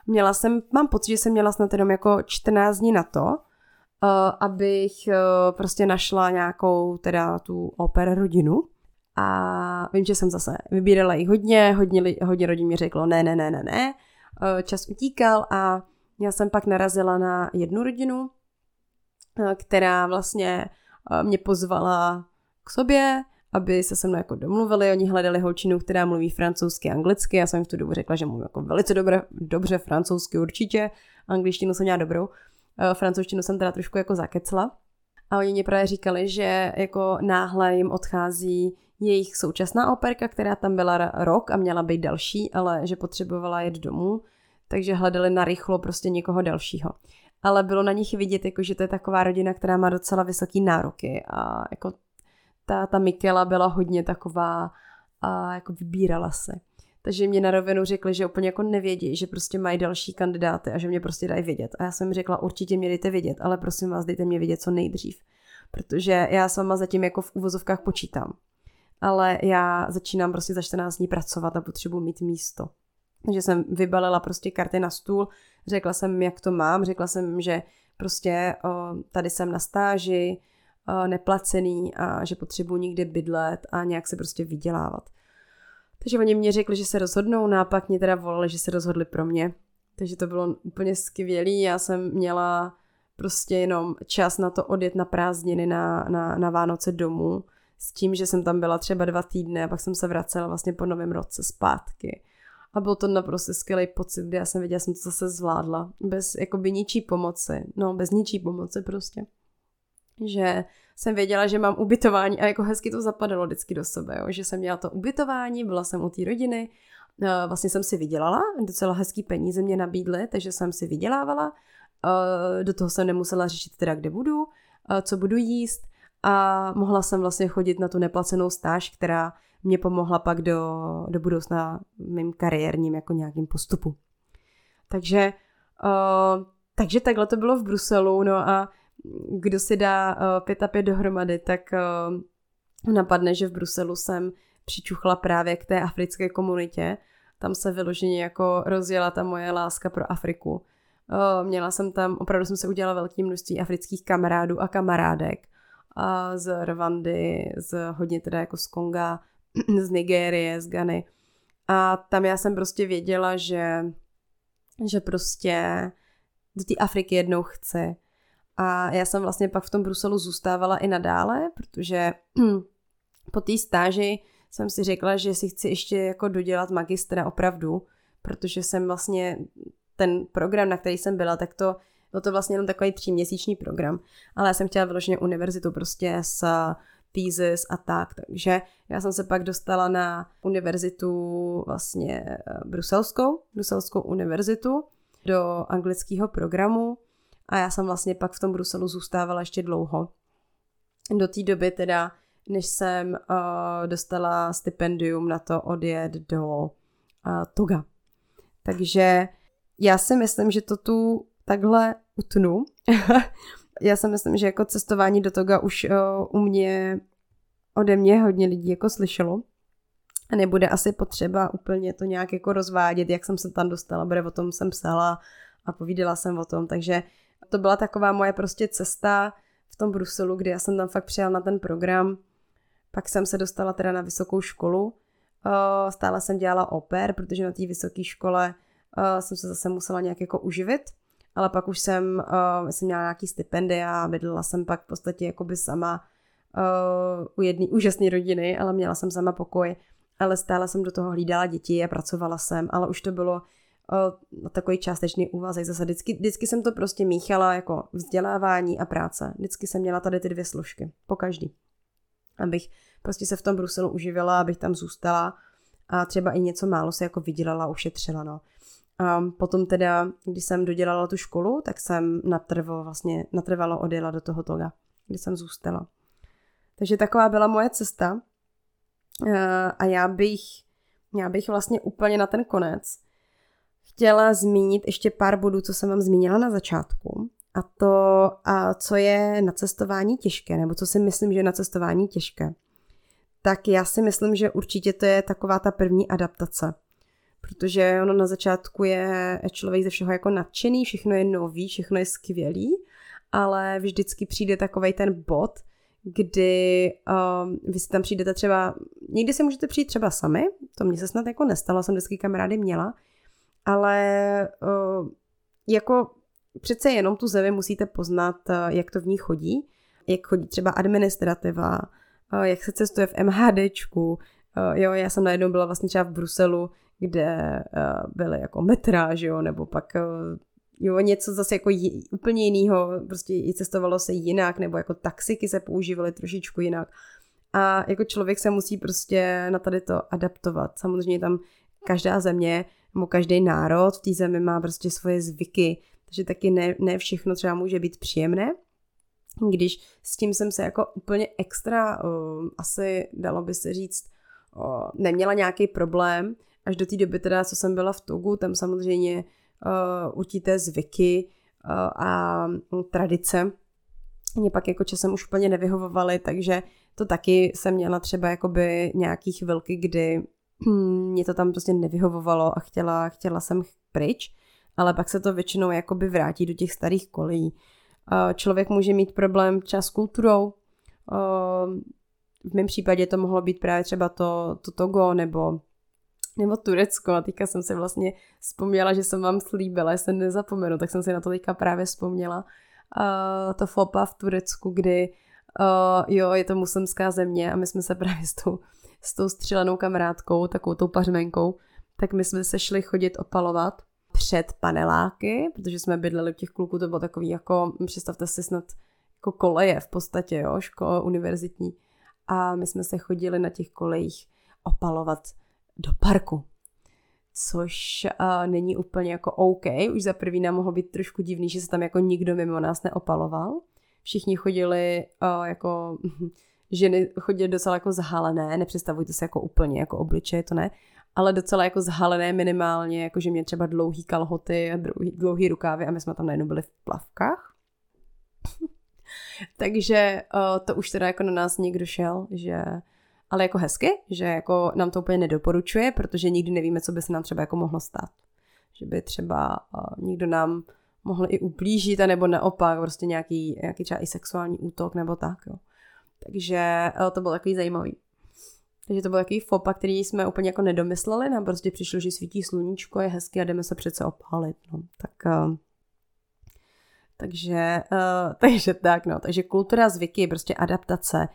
Měla jsem, mám pocit, že jsem měla snad jenom jako 14 dní na to, uh, abych uh, prostě našla nějakou teda tu oper rodinu. A vím, že jsem zase vybírala jich hodně, hodně, hodně rodin mi řeklo ne, ne, ne, ne, ne. Eh, čas utíkal a já jsem pak narazila na jednu rodinu, která vlastně mě pozvala k sobě, aby se se mnou jako domluvili. Oni hledali holčinu, která mluví francouzsky a anglicky. Já jsem jim v tu dobu řekla, že mluvím jako velice dobře, dobře francouzsky určitě. Angličtinu jsem měla dobrou. Francouzštinu jsem teda trošku jako zakecla. A oni mě právě říkali, že jako náhle jim odchází jejich současná operka, která tam byla rok a měla být další, ale že potřebovala jet domů, takže hledali na rychlo prostě někoho dalšího. Ale bylo na nich vidět, jako, že to je taková rodina, která má docela vysoký nároky a jako ta, ta Mikela byla hodně taková a jako vybírala se. Takže mě na rovinu řekli, že úplně jako nevědí, že prostě mají další kandidáty a že mě prostě dají vědět. A já jsem řekla, určitě mě dejte vědět, ale prosím vás, dejte mě vědět co nejdřív. Protože já s váma zatím jako v uvozovkách počítám ale já začínám prostě za 14 dní pracovat a potřebuji mít místo. Takže jsem vybalila prostě karty na stůl, řekla jsem, jak to mám, řekla jsem, že prostě tady jsem na stáži, neplacený a že potřebuji někde bydlet a nějak se prostě vydělávat. Takže oni mě řekli, že se rozhodnou, no mě teda volali, že se rozhodli pro mě. Takže to bylo úplně skvělý. Já jsem měla prostě jenom čas na to odjet na prázdniny na, na, na Vánoce domů s tím, že jsem tam byla třeba dva týdny a pak jsem se vracela vlastně po novém roce zpátky. A byl to naprosto skvělý pocit, kdy já jsem věděla, že jsem to zase zvládla. Bez jakoby ničí pomoci. No, bez ničí pomoci prostě. Že jsem věděla, že mám ubytování a jako hezky to zapadalo vždycky do sebe, jo? že jsem měla to ubytování, byla jsem u té rodiny, eh, vlastně jsem si vydělala, docela hezký peníze mě nabídly, takže jsem si vydělávala, eh, do toho jsem nemusela řešit teda, kde budu, eh, co budu jíst a mohla jsem vlastně chodit na tu neplacenou stáž, která mě pomohla pak do, do budoucna mým kariérním jako nějakým postupu. Takže, takže takhle to bylo v Bruselu, no a kdo si dá uh, pět a pět dohromady, tak uh, napadne, že v Bruselu jsem přičuchla právě k té africké komunitě. Tam se vyloženě jako rozjela ta moje láska pro Afriku. Uh, měla jsem tam, opravdu jsem se udělala velké množství afrických kamarádů a kamarádek. A z Rwandy, z hodně teda jako z Konga, z Nigérie, z Gany. A tam já jsem prostě věděla, že, že prostě do té Afriky jednou chci. A já jsem vlastně pak v tom Bruselu zůstávala i nadále, protože po té stáži jsem si řekla, že si chci ještě jako dodělat magistra opravdu, protože jsem vlastně ten program, na který jsem byla, tak to byl to vlastně jenom takový tříměsíční program, ale já jsem chtěla vyloženě univerzitu prostě s thesis a tak, takže já jsem se pak dostala na univerzitu vlastně eh, bruselskou, bruselskou univerzitu do anglického programu a já jsem vlastně pak v tom Bruselu zůstávala ještě dlouho. Do té doby teda, než jsem uh, dostala stipendium na to odjet do uh, Toga. Takže já si myslím, že to tu takhle utnu. já si myslím, že jako cestování do Toga už uh, u mě ode mě hodně lidí jako slyšelo. A nebude asi potřeba úplně to nějak jako rozvádět, jak jsem se tam dostala, protože o tom jsem psala a povídala jsem o tom, takže to byla taková moje prostě cesta v tom Bruselu, kdy já jsem tam fakt přijel na ten program. Pak jsem se dostala teda na vysokou školu. Stále jsem dělala oper, protože na té vysoké škole jsem se zase musela nějak jako uživit. Ale pak už jsem, jsem měla nějaký stipendia bydlela jsem pak v podstatě jakoby sama u jedné úžasné rodiny, ale měla jsem sama pokoj. Ale stále jsem do toho hlídala děti a pracovala jsem, ale už to bylo na takový částečný úvazek. Zase vždycky, vždycky jsem to prostě míchala jako vzdělávání a práce. Vždycky jsem měla tady ty dvě složky, po každý. Abych prostě se v tom Bruselu uživila, abych tam zůstala a třeba i něco málo se jako vydělala, ušetřila, no. A potom teda, když jsem dodělala tu školu, tak jsem natrvo, vlastně natrvalo odjela do toho toga, kde jsem zůstala. Takže taková byla moje cesta. A já bych, já bych vlastně úplně na ten konec chtěla zmínit ještě pár bodů, co jsem vám zmínila na začátku. A to, a co je na cestování těžké, nebo co si myslím, že je na cestování těžké. Tak já si myslím, že určitě to je taková ta první adaptace. Protože ono na začátku je člověk ze všeho jako nadšený, všechno je nový, všechno je skvělý, ale vždycky přijde takový ten bod, kdy um, vy si tam přijdete třeba, někdy si můžete přijít třeba sami, to mě se snad jako nestalo, jsem vždycky kamarády měla, ale uh, jako přece jenom tu zemi musíte poznat, uh, jak to v ní chodí, jak chodí třeba administrativa, uh, jak se cestuje v MHDčku. Jo, já jsem najednou byla vlastně třeba v Bruselu, kde byly jako metra, že jo, nebo pak jo, něco zase jako úplně jiného, prostě i cestovalo se jinak, nebo jako taxiky se používaly trošičku jinak. A jako člověk se musí prostě na tady to adaptovat. Samozřejmě tam každá země nebo každý národ v té zemi má prostě svoje zvyky, takže taky ne, ne všechno třeba může být příjemné. Když s tím jsem se jako úplně extra, uh, asi dalo by se říct, uh, neměla nějaký problém, až do té doby teda, co jsem byla v Togu, tam samozřejmě uh, určité zvyky uh, a tradice mě pak jako časem už úplně nevyhovovaly, takže to taky jsem měla třeba jakoby nějaký chvilky, kdy mě to tam prostě nevyhovovalo a chtěla, chtěla jsem pryč, ale pak se to většinou jakoby vrátí do těch starých kolejí. Člověk může mít problém čas s kulturou. V mém případě to mohlo být právě třeba to, to Togo nebo nebo Turecko. A teďka jsem si vlastně vzpomněla, že jsem vám slíbila, že jsem nezapomenu, tak jsem si na to teďka právě vzpomněla. To FOPA v Turecku, kdy uh, jo, je to muslimská země a my jsme se právě s tou, s tou střílenou kamarádkou, takovou tou pařmenkou, tak my jsme se šli chodit opalovat před paneláky, protože jsme bydleli u těch kluků, to bylo takový jako, představte si snad jako koleje v podstatě, jo, školo univerzitní. A my jsme se chodili na těch kolejích opalovat do parku. Což uh, není úplně jako OK. Už za prvý nám mohlo být trošku divný, že se tam jako nikdo mimo nás neopaloval. Všichni chodili uh, jako ženy chodili docela jako zhalené, nepředstavujte se jako úplně jako obličeje, to ne, ale docela jako zhalené minimálně, jako že mě třeba dlouhý kalhoty a dlouhý, dlouhý rukávy a my jsme tam najednou byli v plavkách. Takže uh, to už teda jako na nás někdo šel, že ale jako hezky, že jako nám to úplně nedoporučuje, protože nikdy nevíme, co by se nám třeba jako mohlo stát. Že by třeba uh, někdo nám mohl i ublížit, nebo naopak prostě nějaký, nějaký třeba i sexuální útok nebo tak, jo. Takže uh, to bylo takový zajímavý. Takže to byl takový fopa, který jsme úplně jako nedomysleli, nám prostě přišlo, že svítí sluníčko, je hezky a jdeme se přece opálit, no. Tak, uh, takže, uh, takže tak, no. Takže kultura, zvyky, prostě adaptace,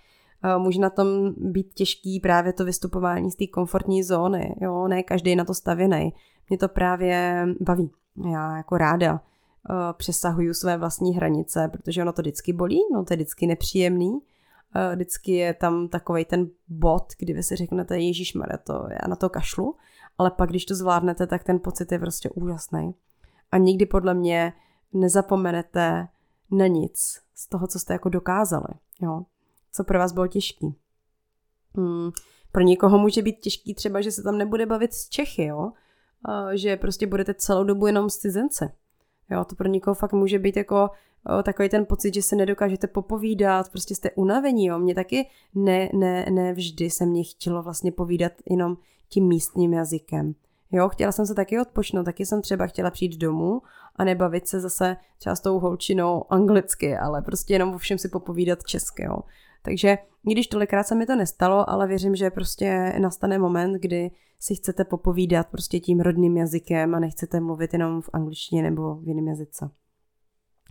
může na tom být těžký právě to vystupování z té komfortní zóny. Jo, ne každý je na to stavěný. Mě to právě baví. Já jako ráda přesahuju své vlastní hranice, protože ono to vždycky bolí, no to je vždycky nepříjemný. Vždycky je tam takový ten bod, kdy vy si řeknete, Ježíš to já na to kašlu, ale pak, když to zvládnete, tak ten pocit je prostě úžasný. A nikdy podle mě nezapomenete na nic z toho, co jste jako dokázali. Jo? co pro vás bylo těžký. Hmm. Pro někoho může být těžký třeba, že se tam nebude bavit s Čechy, jo? A že prostě budete celou dobu jenom s cizence. Jo, to pro někoho fakt může být jako o, takový ten pocit, že se nedokážete popovídat, prostě jste unavení, jo. Mě taky ne, ne, ne vždy se mě chtělo vlastně povídat jenom tím místním jazykem. Jo, chtěla jsem se taky odpočnout, taky jsem třeba chtěla přijít domů a nebavit se zase třeba tou holčinou anglicky, ale prostě jenom o všem si popovídat česky, jo. Takže když tolikrát se mi to nestalo, ale věřím, že prostě nastane moment, kdy si chcete popovídat prostě tím rodným jazykem a nechcete mluvit jenom v angličtině nebo v jiném jazyce.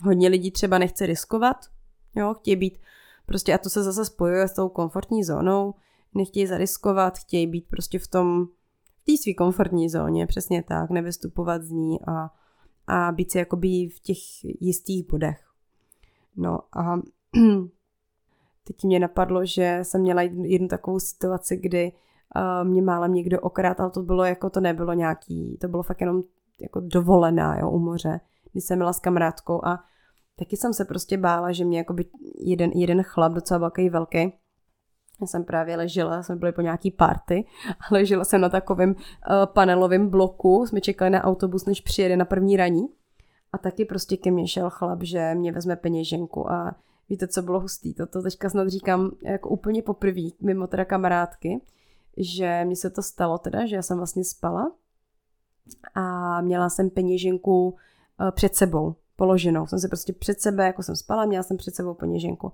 Hodně lidí třeba nechce riskovat, jo, chtějí být prostě, a to se zase spojuje s tou komfortní zónou, nechtějí zariskovat, chtějí být prostě v tom, v té své komfortní zóně, přesně tak, nevystupovat z ní a, a být si jakoby v těch jistých bodech. No a Teď mě napadlo, že jsem měla jednu takovou situaci, kdy uh, mě málem někdo okrát, ale to bylo jako, to nebylo nějaký, to bylo fakt jenom jako dovolená, jo, u moře, když jsem byla s kamarádkou a taky jsem se prostě bála, že mě jakoby jeden, jeden chlap, docela velký, velký, já jsem právě ležela, jsme byli po nějaký party a ležela jsem na takovém uh, panelovém bloku, jsme čekali na autobus, než přijede na první raní. A taky prostě ke mně šel chlap, že mě vezme peněženku a Víte, co bylo hustý? Toto teďka snad říkám jako úplně poprvé, mimo teda kamarádky, že mi se to stalo teda, že já jsem vlastně spala a měla jsem peněženku eh, před sebou, položenou. Jsem se prostě před sebe, jako jsem spala, měla jsem před sebou peněženku.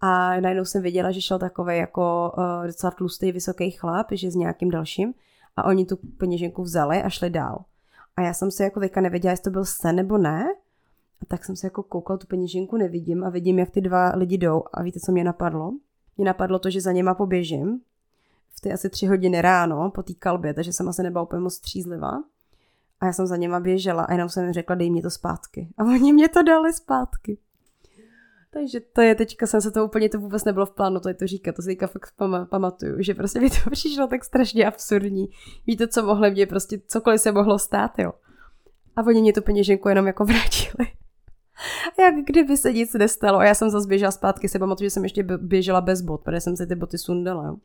A najednou jsem viděla, že šel takový jako uh, docela tlustý, vysoký chlap, že s nějakým dalším a oni tu peněženku vzali a šli dál. A já jsem se jako teďka nevěděla, jestli to byl sen nebo ne, a tak jsem se jako koukal, tu peněženku nevidím a vidím, jak ty dva lidi jdou. A víte, co mě napadlo? Mě napadlo to, že za něma poběžím v ty asi tři hodiny ráno po té kalbě, takže jsem asi nebyla úplně moc střízlivá. A já jsem za něma běžela a jenom jsem jim řekla, dej mě to zpátky. A oni mě to dali zpátky. Takže to je teďka, jsem se to úplně, to vůbec nebylo v plánu to je to říkat, to si teďka fakt pamatuju, že prostě mi to přišlo tak strašně absurdní. Víte, co mohlo mě, prostě cokoliv se mohlo stát, jo. A oni mě tu peněženku jenom jako vrátili. Jak kdyby se nic nestalo. A já jsem zase běžela zpátky, se pamatuju, že jsem ještě běžela bez bot, protože jsem si ty boty sundala.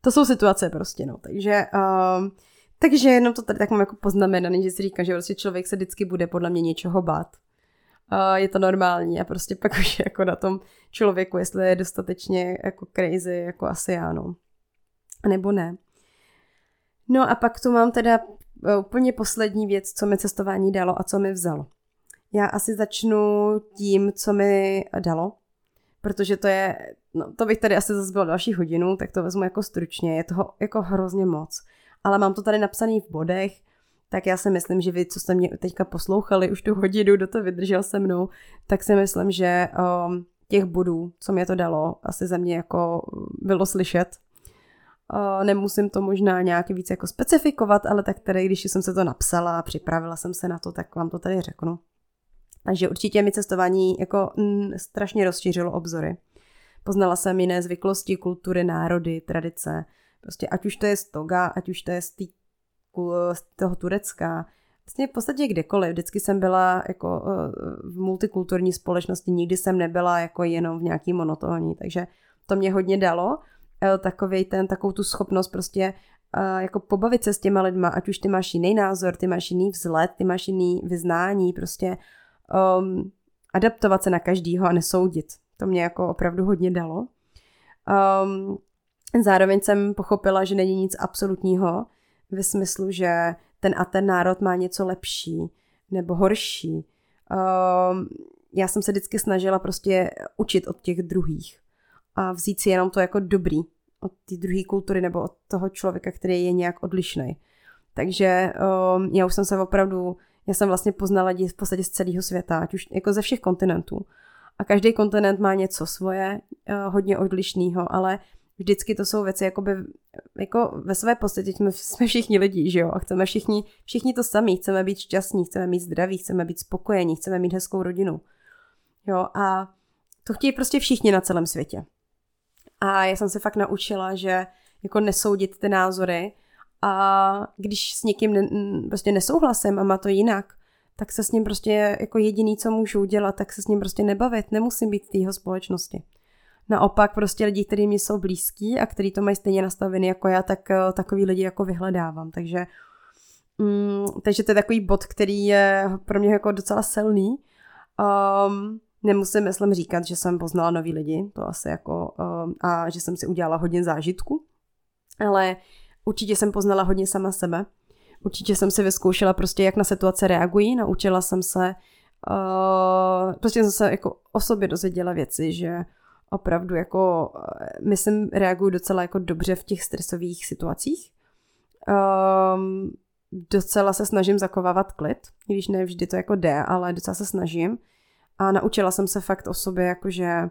To jsou situace prostě, no. Takže, um, takže jenom to tady tak mám jako poznamenané, že si říkám, že prostě člověk se vždycky bude podle mě něčeho bát. Uh, je to normální a prostě pak už jako na tom člověku, jestli je dostatečně jako crazy, jako asi já, no. Nebo ne. No a pak tu mám teda uh, úplně poslední věc, co mi cestování dalo a co mi vzalo Já asi začnu tím, co mi dalo, protože to je, no to bych tady asi zase byla další hodinu, tak to vezmu jako stručně, je toho jako hrozně moc. Ale mám to tady napsané v bodech, tak já si myslím, že vy, co jste mě teďka poslouchali už tu hodinu, do to vydržel se mnou, tak si myslím, že um, těch bodů, co mě to dalo, asi za mě jako bylo slyšet. Uh, nemusím to možná nějak víc jako specifikovat, ale tak tady, když jsem se to napsala a připravila jsem se na to, tak vám to tady řeknu. Takže určitě mi cestování jako mm, strašně rozšířilo obzory. Poznala jsem jiné zvyklosti, kultury, národy, tradice. Prostě ať už to je z Toga, ať už to je z, tý, z toho Turecka, vlastně v podstatě kdekoliv. Vždycky jsem byla jako eh, v multikulturní společnosti, nikdy jsem nebyla jako jenom v nějaký monotónní, takže to mě hodně dalo. Eh, takový ten, takovou tu schopnost prostě eh, jako pobavit se s těma lidma, ať už ty máš jiný názor, ty máš jiný vzhled, ty máš jiný vyznání, prostě um, adaptovat se na každýho a nesoudit. To mě jako opravdu hodně dalo. Um, zároveň jsem pochopila, že není nic absolutního, ve smyslu, že ten a ten národ má něco lepší nebo horší. Um, já jsem se vždycky snažila prostě učit od těch druhých a vzít si jenom to jako dobrý od té druhé kultury nebo od toho člověka, který je nějak odlišný. Takže um, já už jsem se opravdu já jsem vlastně poznala lidi v podstatě z celého světa, ať už jako ze všech kontinentů. A každý kontinent má něco svoje, uh, hodně odlišného, ale vždycky to jsou věci, jakoby, jako ve své podstatě jsme, jsme všichni lidi, že jo, a chceme všichni, všichni to samý, chceme být šťastní, chceme mít zdraví, chceme být spokojení, chceme mít hezkou rodinu. Jo, a to chtějí prostě všichni na celém světě. A já jsem se fakt naučila, že jako nesoudit ty názory a když s někým ne, prostě nesouhlasím a má to jinak, tak se s ním prostě jako jediný, co můžu udělat, tak se s ním prostě nebavit, nemusím být v té jeho společnosti. Naopak prostě lidi, kteří mi jsou blízký a kteří to mají stejně nastavený jako já, tak uh, takový lidi jako vyhledávám. Takže, um, takže to je takový bod, který je pro mě jako docela silný. Um, nemusím, myslím, říkat, že jsem poznala nový lidi, to asi jako, um, a že jsem si udělala hodně zážitku, ale určitě jsem poznala hodně sama sebe. Určitě jsem si vyzkoušela prostě, jak na situace reagují, naučila jsem se, uh, prostě jsem se jako o sobě dozvěděla věci, že opravdu jako, eh, myslím, reaguju docela jako dobře v těch stresových situacích. Um, docela se snažím zakovávat klid, když ne vždy to jako jde, ale docela se snažím. A naučila jsem se fakt o sobě, jakože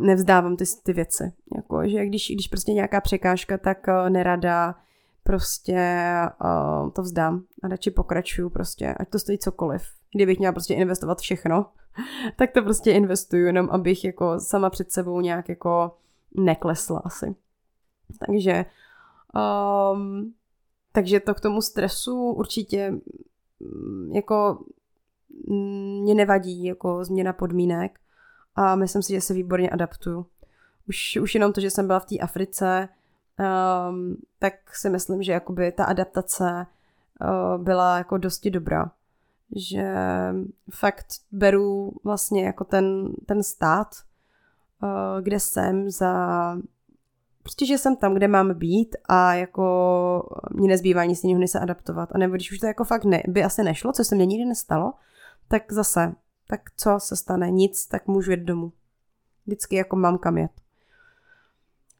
nevzdávám ty, ty věci. Jako, že když, když prostě nějaká překážka, tak uh, nerada prostě uh, to vzdám a radši pokračuju prostě, ať to stojí cokoliv. Kdybych měla prostě investovat všechno, tak to prostě investuju, jenom abych jako sama před sebou nějak jako neklesla asi. Takže um, takže to k tomu stresu určitě mm, jako mm, mě nevadí jako změna podmínek a myslím si, že se výborně adaptuju. Už, už jenom to, že jsem byla v té Africe, um, tak si myslím, že jakoby ta adaptace uh, byla jako dosti dobrá že fakt beru vlastně jako ten, ten stát, eh, kde jsem za prostě, že jsem tam, kde mám být a jako mě nezbývá nic jiného, než se adaptovat. A nebo když už to jako fakt ne, by asi nešlo, co se mně nikdy nestalo, tak zase, tak co se stane? Nic, tak můžu jít domů. Vždycky jako mám kam jet.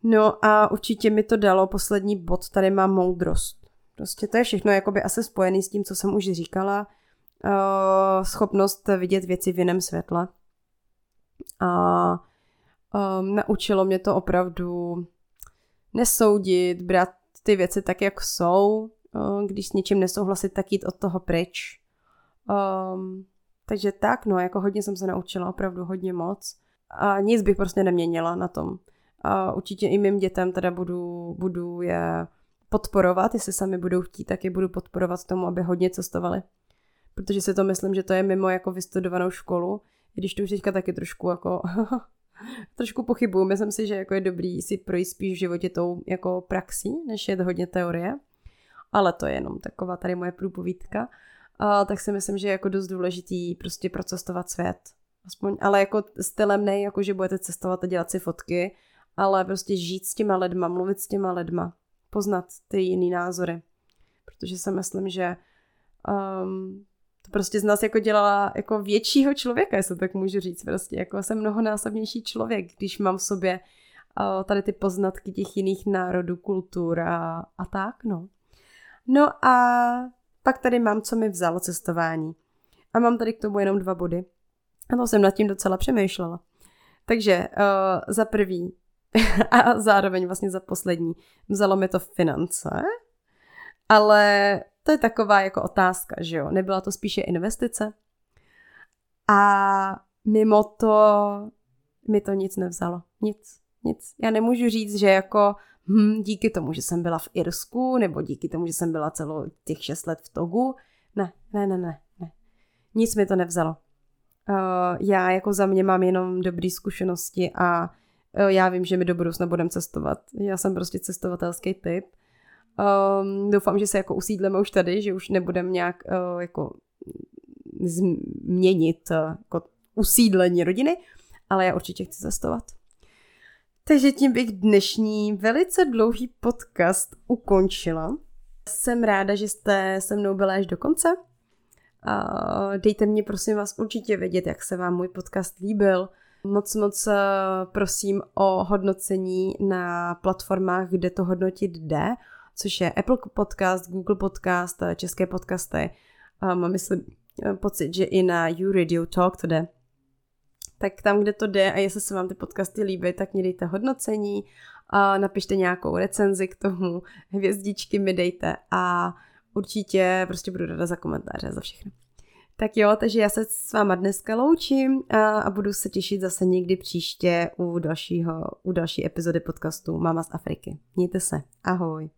No a určitě mi to dalo poslední bod, tady mám moudrost. Prostě to je všechno jakoby asi spojený s tím, co jsem už říkala uh, schopnost vidět věci v jiném světle. A um, naučilo mě to opravdu nesoudit, brát ty věci tak, jak jsou, uh, když s něčím nesouhlasit, tak jít od toho pryč. Um, takže tak, no, jako hodně jsem se naučila, opravdu hodně moc. A nic bych prostě neměnila na tom. A určitě i mým dětem teda budu, budu je podporovat, jestli sami budou chtít, tak je budu podporovat tomu, aby hodně cestovali protože si to myslím, že to je mimo jako vystudovanou školu, i když to už teďka taky trošku jako trošku pochybuju. Myslím si, že jako je dobrý si projít spíš v životě tou jako praxí, než je to hodně teorie. Ale to je jenom taková tady moje průpovídka. A, tak si myslím, že je jako dost důležitý prostě procestovat svět. Aspoň, ale jako stylem ne, jako že budete cestovat a dělat si fotky, ale prostě žít s těma lidma, mluvit s těma lidma, poznat ty jiný názory. Protože si myslím, že um, To prostě z nás jako dělala jako většího člověka, jestli tak můžu říct. Prostě jako jsem mnohonásobnější člověk, když mám v sobě uh, tady ty poznatky těch jiných národů, kultur a, a tak, no. No a pak tady mám, co mi vzalo cestování. A mám tady k tomu jenom dva body. A to jsem nad tím docela přemýšlela. Takže uh, za prvý a zároveň vlastně za poslední vzalo mi to finance, ale to je taková jako otázka, že jo? Nebyla to spíše investice? A mimo to mi to nic nevzalo. Nic, nic. Já nemůžu říct, že jako hm, díky tomu, že jsem byla v Irsku, nebo díky tomu, že jsem byla celou těch šest let v Togu. Ne, ne, ne, ne, ne. Nic mi to nevzalo. Uh, já jako za mě mám jenom dobré zkušenosti a uh, já vím, že my do budoucna budeme cestovat. Já jsem prostě cestovatelský typ. Um, doufám, že se jako usídleme už tady, že už nebudeme nějak uh, jako změnit uh, jako usídlení rodiny, ale já určitě chci cestovat. Takže tím bych dnešní velice dlouhý podcast ukončila. Jsem ráda, že jste se mnou byla až do konce. Dejte mě prosím vás určitě vědět, jak se vám můj podcast líbil. Moc moc eh, prosím o hodnocení na platformách, kde to hodnotit jde, což je Apple Podcast, Google Podcast, eh, české podcasty. Mám myslím eh, pocit, že i na YouRadio Talk to jde tak tam, kde to jde a jestli se vám ty podcasty líbí, tak mi dejte hodnocení, a napište nějakou recenzi k tomu, hvězdičky mi dejte a určitě prostě budu ráda za komentáře, za všechno. Tak jo, takže já se s váma dneska loučím a, a budu se těšit zase někdy příště u, dalšího, u další epizody podcastu Mama z Afriky. Mějte se. Ahoj.